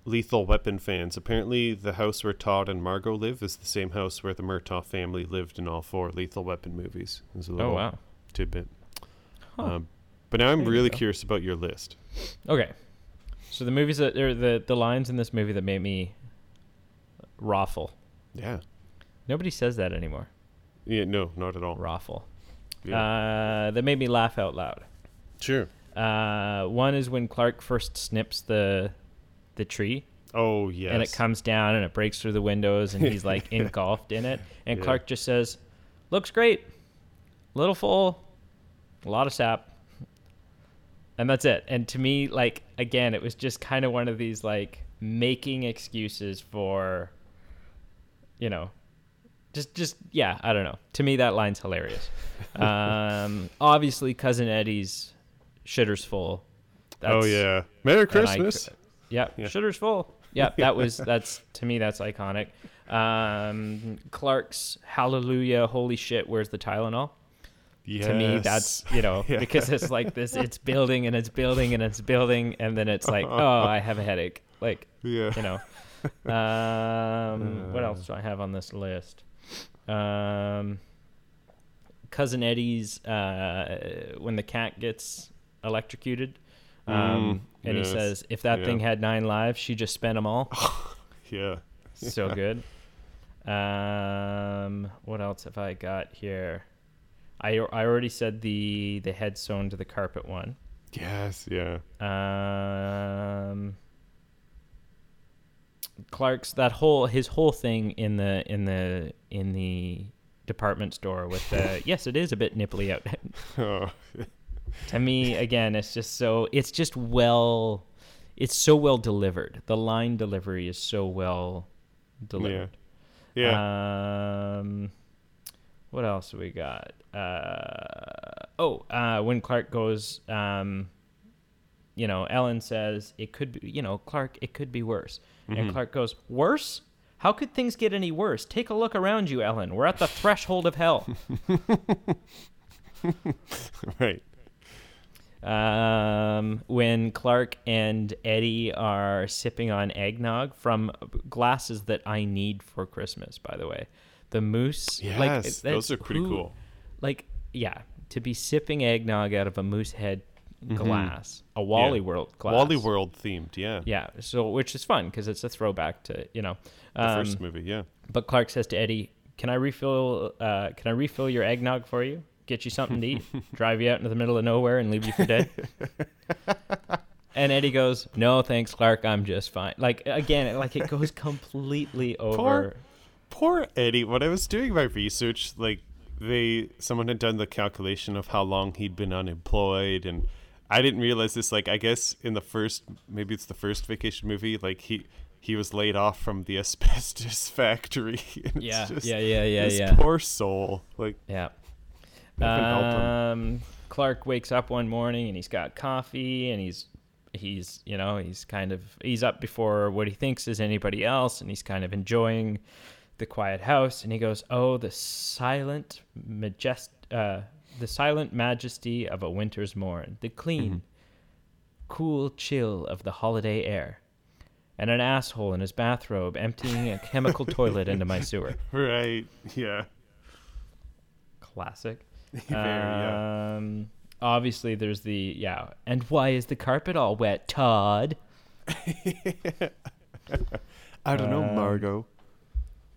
Lethal Weapon fans. Apparently, the house where Todd and Margot live is the same house where the Murtaugh family lived in all four Lethal Weapon movies. There's a little Oh wow. tidbit. Huh. Um, but now I'm There really curious about your list. Okay. So the movies that or the the lines in this movie that made me raffle. Yeah. Nobody says that anymore. Yeah. No, not at all. Raffle. Yeah. Uh, that made me laugh out loud. sure. Uh, one is when Clark first snips the the tree Oh yes. and it comes down and it breaks through the windows and he's like engulfed in it and Yeah. Clark just says, "Looks great, little full, a lot of sap." And that's it. And to me, like again, it was just kind of one of these like making excuses for, you know, just just yeah, I don't know. To me, that line's hilarious. um, obviously, cousin Eddie's shitter's full. oh yeah. Merry and I- Christmas. Yeah, Yeah. shitter's full. Yeah, that was that's to me that's iconic. Um, Clark's Hallelujah, holy shit, where's the Tylenol? yes. To me, that's you know Yeah. because it's like this, it's building and it's building and it's building, and then it's like, oh, I have a headache. Like yeah. you know. Um, what else do I have on this list? Um, cousin Eddie's uh, when the cat gets electrocuted. Um, Mm, and yes, he says, if that yeah. thing had nine lives, she just spent them all. Yeah. so good. Um, what else have I got here? I I already said the the head sewn to the carpet one. Yes. Yeah. Um, Clark's that whole his whole thing in the in the in the department store with the yes, it is a bit nipply out. Oh. To me, again, it's just so it's just well, it's so well delivered. The line delivery is so well delivered. Yeah. Um, what else we got? Uh, oh, uh, when Clark goes, um, you know, Ellen says it could be, you know, Clark, it could be worse, and Mhm. Clark goes, worse. How could things get any worse? Take a look around you, Ellen. We're at the threshold of hell. right. Um, when Clark and Eddie are sipping on eggnog from glasses that I need for Christmas, by the way. The moose. Yes. like, those are pretty who- cool. Like, yeah, to be sipping eggnog out of a moose head Mhm. glass, a Wally World glass. Wally World themed. Yeah. Yeah, so which is fun because it's a throwback to you know. The Um, first movie. Yeah. but Clark says to Eddie, "Can I refill? Uh, can I refill your eggnog for you? Get you something to eat? drive you out into the middle of nowhere and leave you for dead?" and Eddie goes, "No, thanks, Clark. I'm just fine." Like again, like it goes completely over. Poor Eddie. When I was doing my research, like they someone had done the calculation of how long he'd been unemployed and I didn't realize this like I guess in the first maybe it's the first vacation movie like he he was laid off from the asbestos factory. Yeah, yeah, yeah, yeah, yeah. poor soul. Like Yeah. Nothing helped him. Um, Clark wakes up one morning and he's got coffee and he's he's you know he's kind of he's up before what he thinks is anybody else and he's kind of enjoying the quiet house and he goes oh the silent majest uh, the silent majesty of a winter's morn the clean cool chill of the holiday air and an asshole in his bathrobe emptying a chemical toilet into my sewer right. Yeah. classic Very, yeah. Um, obviously, there's the yeah. And why is the carpet all wet, Todd? I don't know, um, Margot.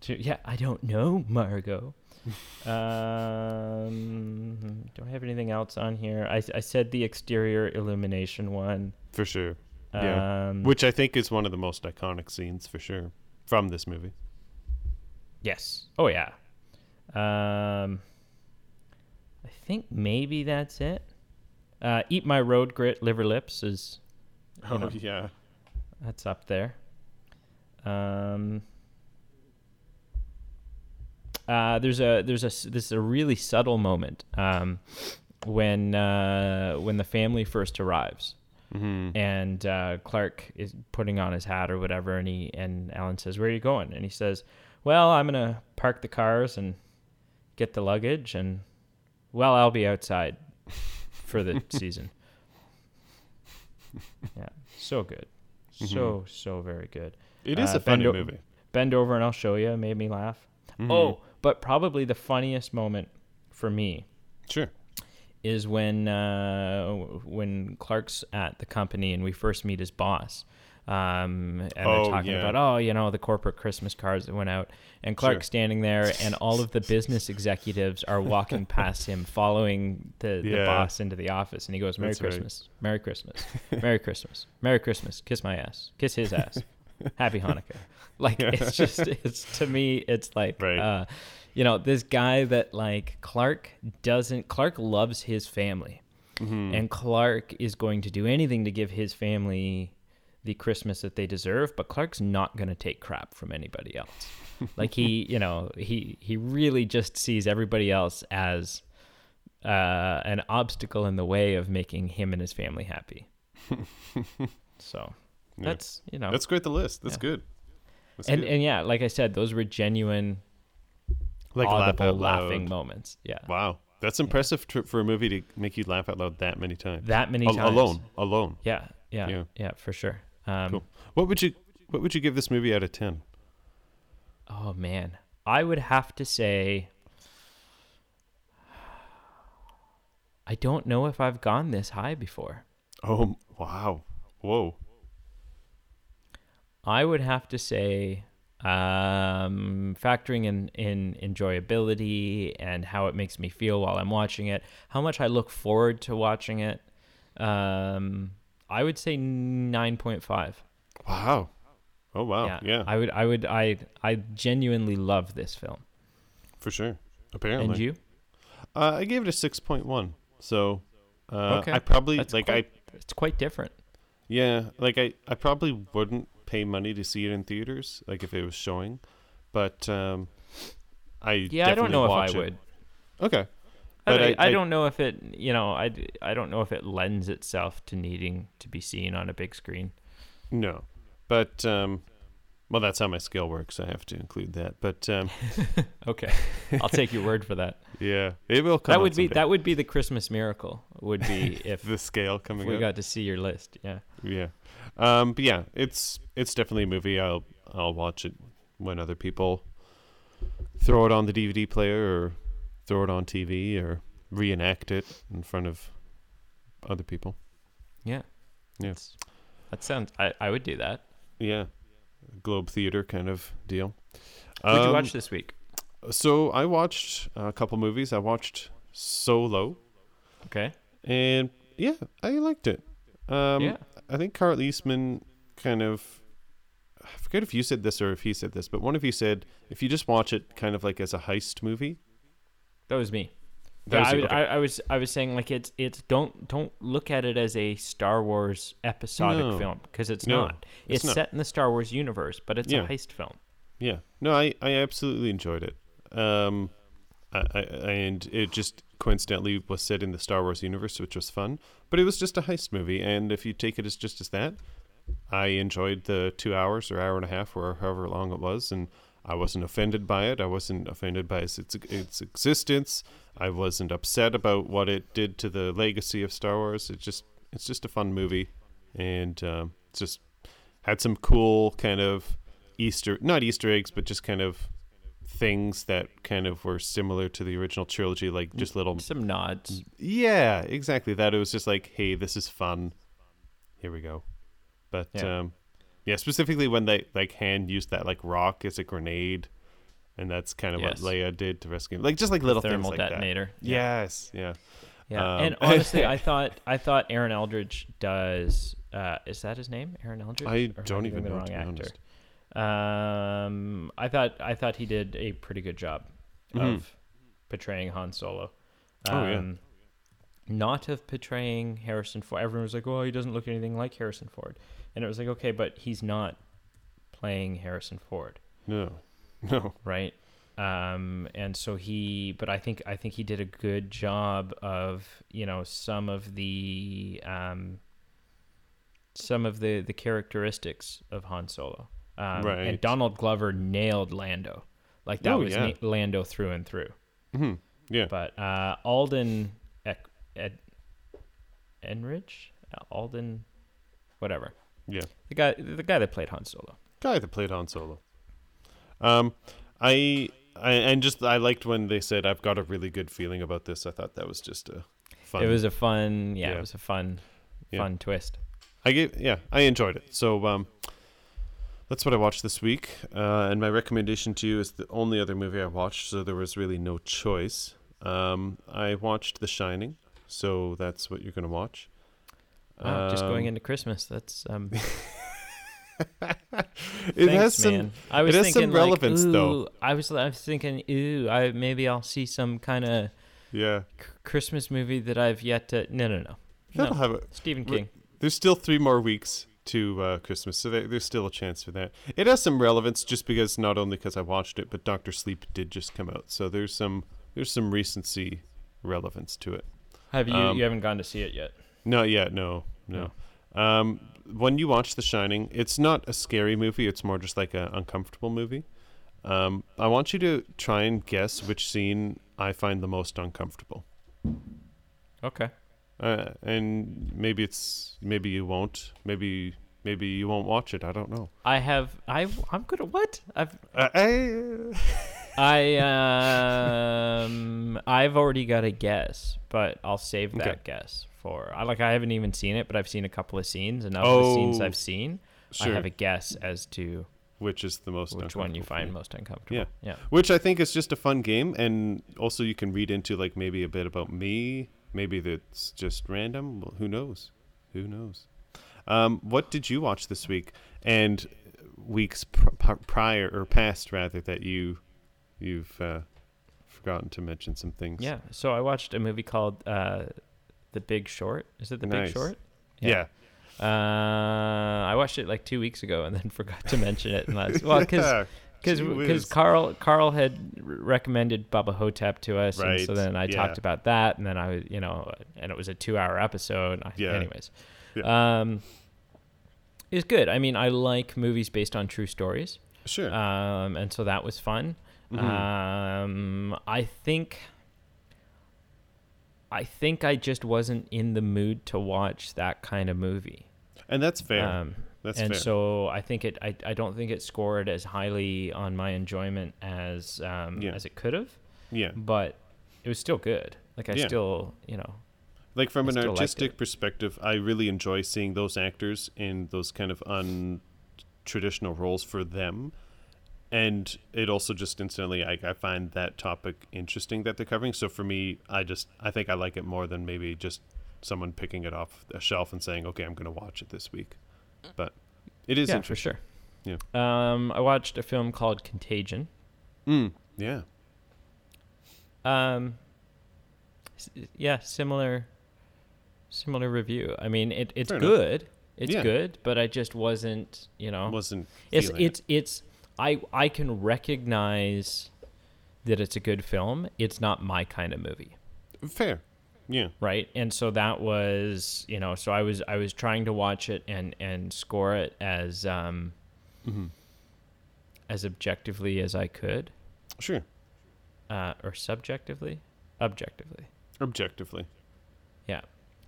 To, yeah, I don't know, Margot. um, do I have anything else on here? I, I said the exterior illumination one. For sure. Yeah. Um, Which I think is one of the most iconic scenes for sure from this movie. yes. Oh yeah. Um, think maybe that's it. Uh, Eat my road grit liver lips is Oh know. yeah. That's up there. Um, uh, there's a there's a this is a really subtle moment um, when uh, when the family first arrives Mm-hmm. and uh, Clark is putting on his hat or whatever, and he and Ellen says, "Where are you going?" And he says, "Well, I'm gonna park the cars and get the luggage, and well, I'll be outside for the season." Yeah, so good, so so very good. It is Uh, a funny Bend O- movie. Bend over and I'll show you. Made me laugh. Mhm. Oh, but probably the funniest moment for me sure. is when uh, when Clark's at the company and we first meet his boss. Um, and Oh, they're talking yeah. about, oh, you know, the corporate Christmas cards that went out. And Clark's Sure. standing there, and all of the business executives are walking past him, following the, the boss into the office. And he goes, Merry That's right. Christmas, Merry Christmas, Merry Christmas, Merry Christmas, kiss my ass, kiss his ass, Happy Hanukkah. Like, it's just, it's to me, it's like, Right. uh, you know, this guy that like Clark doesn't, Clark loves his family Mm-hmm. and Clark is going to do anything to give his family the Christmas that they deserve, but Clark's not going to take crap from anybody else. like he, you know, he he really just sees everybody else as uh, an obstacle in the way of making him and his family happy. so Yeah. that's you know That's great. The list. That's Yeah. good. That's and good. and yeah, like I said, those were genuine like audible loud. laughing moments. Yeah, Wow, that's impressive tr- for a movie to make you laugh out loud that many times. that many Al- times alone, alone. Yeah, yeah, Yeah. yeah, for sure. Um, Cool. What would you What would you give this movie out of ten? Oh man, I would have to say I don't know if I've gone this high before. Oh wow, whoa. I would have to say um factoring in in enjoyability and how it makes me feel while I'm watching it, how much I look forward to watching it. Um I would say 9.5. Wow. Oh wow. Yeah, yeah. I would I would I I genuinely love this film. for sure. Apparently. And you? Uh, I gave it a six point one. So, uh, Okay. I probably That's like quite, I it's quite different. yeah like I I probably wouldn't pay money to see it in theaters like if it was showing, but um, I Yeah, I don't know if I it. would. Okay. I, But I, I- I don't know if it, you know, I, I don't know if it lends itself to needing to be seen on a big screen. No, but um, well, that's how my scale works. I have to include that. But um, Okay, I'll take your word for that. yeah, it will come. that would be someday. that would be the Christmas miracle. Would be if, the scale if coming we up. got to see your list. Yeah. Yeah. Um, but yeah, it's it's definitely a movie. I'll I'll watch it when other people throw it on the DVD player or throw it on TV or reenact it in front of other people. Yeah. Yeah. That sounds. I, I would do that. Yeah. Globe Theater kind of deal. What did you Um, watch this week? So I watched a couple movies. I watched Solo, Okay. and yeah, I liked it. Um, yeah. I think Carl Eastman kind of. I forget if you said this or if he said this, but one of you said if you just watch it kind of like as a heist movie. That was me. That Yeah, was I, you, okay. I, I was I was saying like it's it's don't don't look at it as a Star Wars episodic No. film because it's No, not. it's It's, not. set in the Star Wars universe, but it's Yeah. a heist film. Yeah, no, I, I absolutely enjoyed it. Um, I, I, and it just coincidentally was set in the Star Wars universe, which was fun. But it was just a heist movie, and if you take it as just as that, I enjoyed the two hours or hour and a half, or however long it was, and I wasn't offended by it. I wasn't offended by its its, its existence. I wasn't upset about what it did to the legacy of Star Wars. It just it's just a fun movie, and um, it's just had some cool kind of Easter not Easter eggs, but just kind of things that kind of were similar to the original trilogy, like just little Some nods. yeah, exactly. That it was just like, hey, this is fun. Here we go. But Yeah. um yeah, specifically when they like hand used that like rock as a grenade and that's kind of Yes. what Leia did to rescue him. Like just like little thermal things like detonator. that. Yes, yeah. Yeah, Um, and honestly, I thought I thought Aaron Eldridge does. Uh, is that his name, Aaron Eldridge? I don't even the know wrong to be actor? honest. Um, I thought I thought he did a pretty good job Mhm. of portraying Han Solo. Oh, yeah. Not of portraying Harrison Ford. Everyone was like, "Oh, he doesn't look anything like Harrison Ford," and it was like, "Okay, but he's not playing Harrison Ford, No. No. right?" Um, and so he, but I think I think he did a good job of you know some of the um, some of the the characteristics of Han Solo. Um, Right. And Donald Glover nailed Lando, like that Oh, was yeah. Lando through and through. hmm Yeah. But uh, Alden Ed, Enrich, Alden, whatever. Yeah. The guy, the guy that played Han Solo. Guy that played Han Solo. Um, I, I and just I liked when they said I've got a really good feeling about this. I thought that was just a fun. It was a fun, yeah, Yeah. it was a fun, Yeah. fun twist. I gave yeah, I enjoyed it. So um that's what I watched this week. Uh, and my recommendation to you is the only other movie I watched, so there was really no choice. Um, I watched The Shining, so that's what you're gonna watch. Wow, just going Um, into Christmas. That's um. it thanks, has some man. I was it has some thinking like, relevance, though. ooh, I was I was thinking, ooh, I maybe I'll see some kind of yeah. Christmas movie that I've yet to. No, no, no, That'll no. have a, Stephen King. there's still three more weeks to uh, Christmas, so there, there's still a chance for that. It has some relevance just because not only because I watched it, but Doctor Sleep did just come out, so there's some there's some recency relevance to it. Have you? um, you haven't gone to see it yet? Not yet, no, no. Um, when you watch The Shining, it's not a scary movie; it's more just like an uncomfortable movie. Um, I want you to try and guess which scene I find the most uncomfortable. Okay. Uh, and maybe it's maybe you won't. Maybe maybe you won't watch it. I don't know. I have. I. I'm good at what? I've. Uh, I, I um. I've already got a guess, but I'll save that Okay. guess for. I like. I haven't even seen it, but I've seen a couple of scenes, and of the scenes Oh, I've seen, sure. I have a guess as to which is the most which one you find most uncomfortable. Yeah. Yeah. Which I think is just a fun game, and also you can read into like maybe a bit about me. Maybe that's just random. Well, who knows? Who knows? Um, what did you watch this week and weeks pr- pr- prior or past rather that you you've uh, forgotten to mention some things? Yeah. So I watched a movie called uh, The Big Short. Is it The Nice. Big Short? Yeah. Uh, I watched it like two weeks ago and then forgot to mention it. And last, well, because Yeah. because Gee because whiz. Carl Carl had recommended Bubba Ho-Tep to us, and so then I yeah. talked about that, and then I was you know, and it was a two hour episode. Yeah. Anyways, um, it's good. I mean, I like movies based on true stories, Sure. um, and so that was fun. Mhm. Um, I think. I think I just wasn't in the mood to watch that kind of movie. and that's fair. Um, that's and fair. so I think it. I, I don't think it scored as highly on my enjoyment as um, Yeah. as it could have, yeah. but it was still good. Like I Yeah. still, you know, Like from I an artistic perspective, I really enjoy seeing those actors in those kind of untraditional roles for them. And it also just instantly, I, I find that topic interesting that they're covering. So for me, I just, I think I like it more than maybe just someone picking it off a shelf and saying, okay, I'm going to watch it this week. But it is yeah, for sure. Yeah. Um, I watched a film called Contagion. Mm, yeah. Um, yeah, similar, similar review. I mean, it it's Fair enough. good. It's Yeah. good, but I just wasn't, you know. Wasn't it's feeling it. it's it's I I can recognize that it's a good film. It's not my kind of movie, fair. Yeah. right? And so that was, you know, so I was I was trying to watch it and and score it as um hmm as objectively as I could, Sure. uh, or subjectively, objectively. Objectively. Yeah.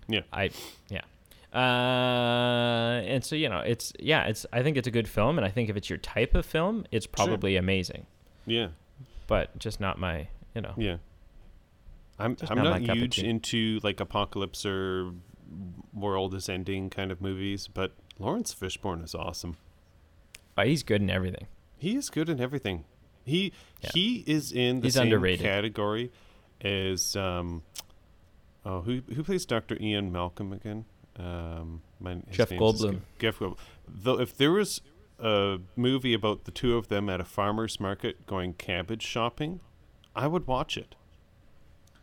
Yeah. I yeah. Uh, and so you know, it's yeah, it's I think it's a good film, and I think if it's your type of film, it's probably amazing. Yeah. But just not my, you know. Yeah. I'm Just I'm not not, my cup of huge into like apocalypse or world is ending kind of movies, but Laurence Fishburne is awesome. Oh, he's good in everything. He is good in everything. He Yeah. he is in the He's same underrated. category as um oh who who plays Dr. Ian Malcolm again? Um my Jeff Goldblum. Jeff Goldblum. Though if there was a movie about the two of them at a farmer's market going cabbage shopping, I would watch it.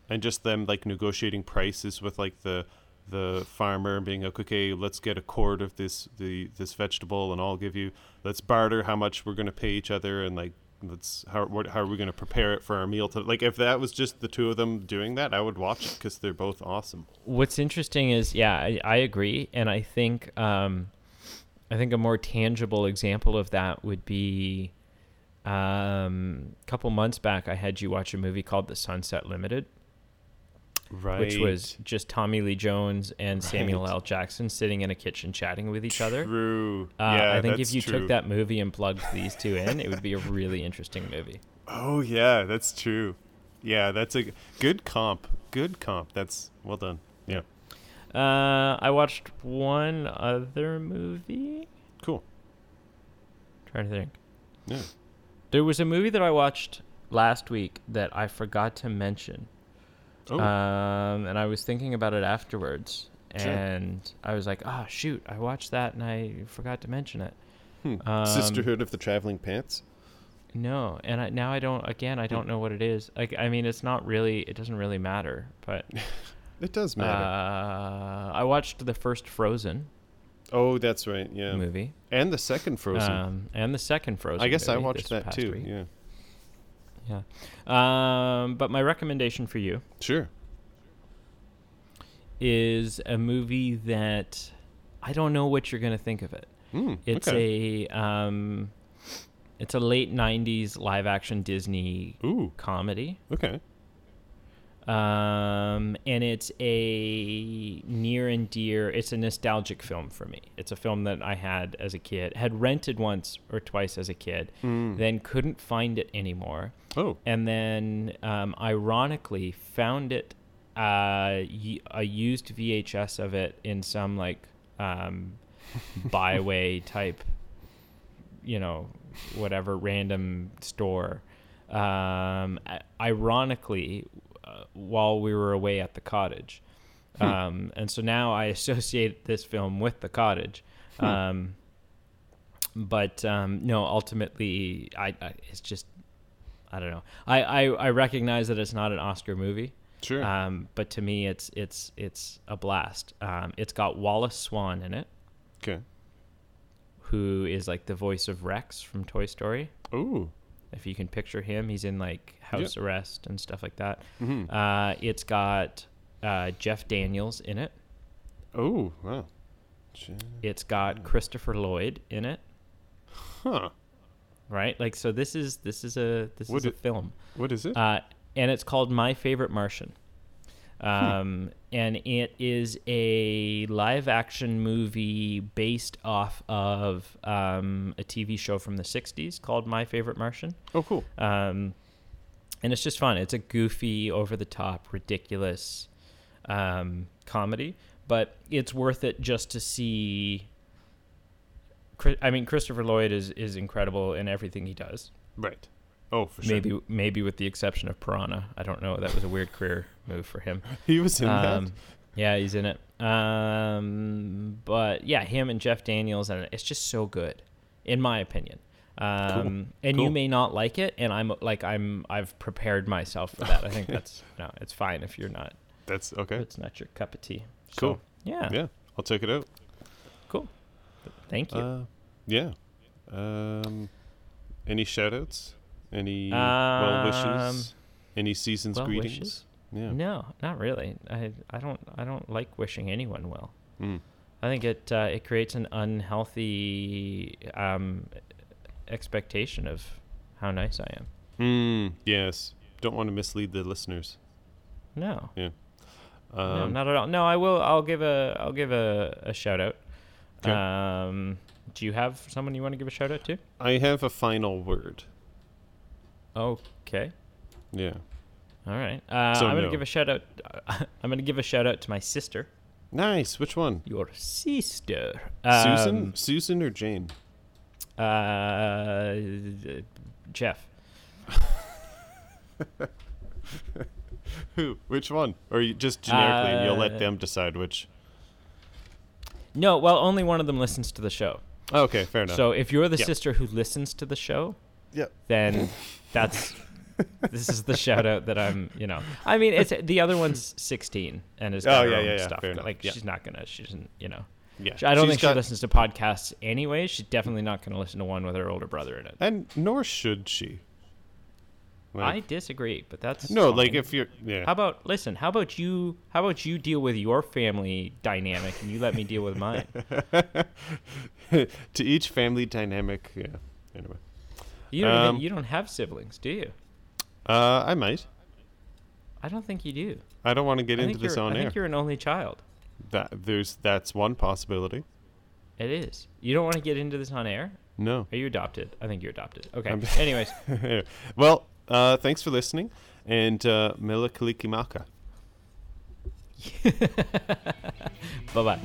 And just them like negotiating prices with like the the farmer and being like, okay, let's get a quart of this the this vegetable and I'll give you let's barter how much we're gonna pay each other and like let's how what how are we going to prepare it for our meal to like if that was just the two of them doing that i would watch it because they're both awesome. What's interesting is, yeah, I, I agree, and I think, um, I think a more tangible example of that would be, um, a couple months back, I had you watch a movie called The Sunset Limited, right which was just Tommy Lee Jones and Samuel L. Jackson sitting in a kitchen chatting with each other. true Uh, yeah I think if you true. took that movie and plugged these two in, it would be a really interesting movie. oh yeah that's true yeah that's a good comp good comp that's well done yeah Uh, I watched one other movie. cool trying to think. yeah There was a movie that I watched last week that I forgot to mention. Oh Um, and I was thinking about it afterwards. Sure. And I was like, oh, shoot, I watched that and I forgot to mention it. hmm. um, sisterhood of the traveling pants No. And I, now I don't, again, I don't know what it is. Like, I mean, it's not really, it doesn't really matter. But it does uh, matter I watched the first Frozen oh that's right yeah movie. and the second frozen Um, and the second Frozen i guess i watched that too week. yeah Yeah. Um, but my recommendation for you sure is a movie that I don't know what you're gonna think of it. Mm, It's okay. a um, it's a late '90s live action Disney ooh comedy, okay um, and it's a near and dear. It's a nostalgic film for me. It's a film that I had as a kid, had rented once or twice as a kid, Mm. then couldn't find it anymore. oh and then um, ironically found it uh, a used VHS of it in some like um, byway type, you know, whatever random store. Um, ironically, uh, while we were away at the cottage, um, and so now I associate this film with the cottage. Um, but um, no, ultimately, I, I it's just I don't know. I, I, I recognize that it's not an Oscar movie, sure um, but to me, it's it's it's a blast. Um, it's got Wallace Shawn in it, okay who is like the voice of Rex from Toy Story. ooh If you can picture him, he's in like house arrest and stuff like that. hmm Uh, it's got uh, Jeff Daniels in it. oh wow It's got Christopher Lloyd in it. huh Right, like so. This is this is a this What is a film. what is it uh, and it's called My Favorite Martian. Um, and it is a live action movie based off of um, a TV show from the 60s called My Favorite Martian. oh cool Um, and it's just fun. It's a goofy, over the top, ridiculous um, comedy, but it's worth it just to see. I mean, Christopher Lloyd is, is incredible in everything he does. right oh for sure Maybe maybe with the exception of Piranha. I don't know. That was a weird career move for him. he was in Um, yeah, he's in it. Um, but yeah, him and Jeff Daniels and it's just so good, in my opinion. Um, and you may not like it, and I'm like I'm I've prepared myself for that. I think that's no, it's fine if you're not. that's okay It's not your cup of tea. So, Cool. Yeah. yeah i'll check it out Cool. Thank you. Uh, yeah. Um, any shout outs? Any well wishes? Any seasons well greetings? wishes? Yeah. No, not really. I I don't I don't like wishing anyone well. Mm. I think it uh, it creates an unhealthy um, expectation of how nice I am. Mm, yes. Don't want to mislead the listeners. No, Um, no, not at all. No, I will. I'll give a I'll give a, a shout out. 'Kay. Um, do you have someone you want to give a shout out to? I have a final word. Okay. Yeah. All right. Uh, So I'm gonna no. give a shout out. I'm gonna give a shout out to my sister. Nice. Which one? Your sister, Susan? Um, Susan or Jane? Uh, Jeff. Who? Which one? Or you just generically, and you'll let Uh, them decide which. No, well, only one of them listens to the show. Okay, fair enough. So if you're the Yeah. sister who listens to the show, Yep. then that's this is the shout out that I'm, you know. I mean, it's the other one's 16 and has got Oh, her yeah, own yeah, yeah, stuff. fair but, enough, like yeah. she's not gonna, she doesn't, you know. yeah. I don't She's think got- she listens to podcasts anyway. She's definitely not gonna listen to one with her older brother in it. And nor should she. I disagree, but that's no, like if you're yeah. How about listen? How about you? How about you deal with your family dynamic, and you let me deal with mine? to each family dynamic, yeah. Anyway, You don't Um, even, you don't have siblings, do you? uh, I might. I don't think you do. I don't want to get I into this on I air. I think you're an only child. That there's that's one possibility. It is. You don't want to get into this on air? No. Are you adopted? I think you're adopted. Okay. I'm- Anyways, well, uh, thanks for listening, and uh, Mele Kalikimaka. bye bye.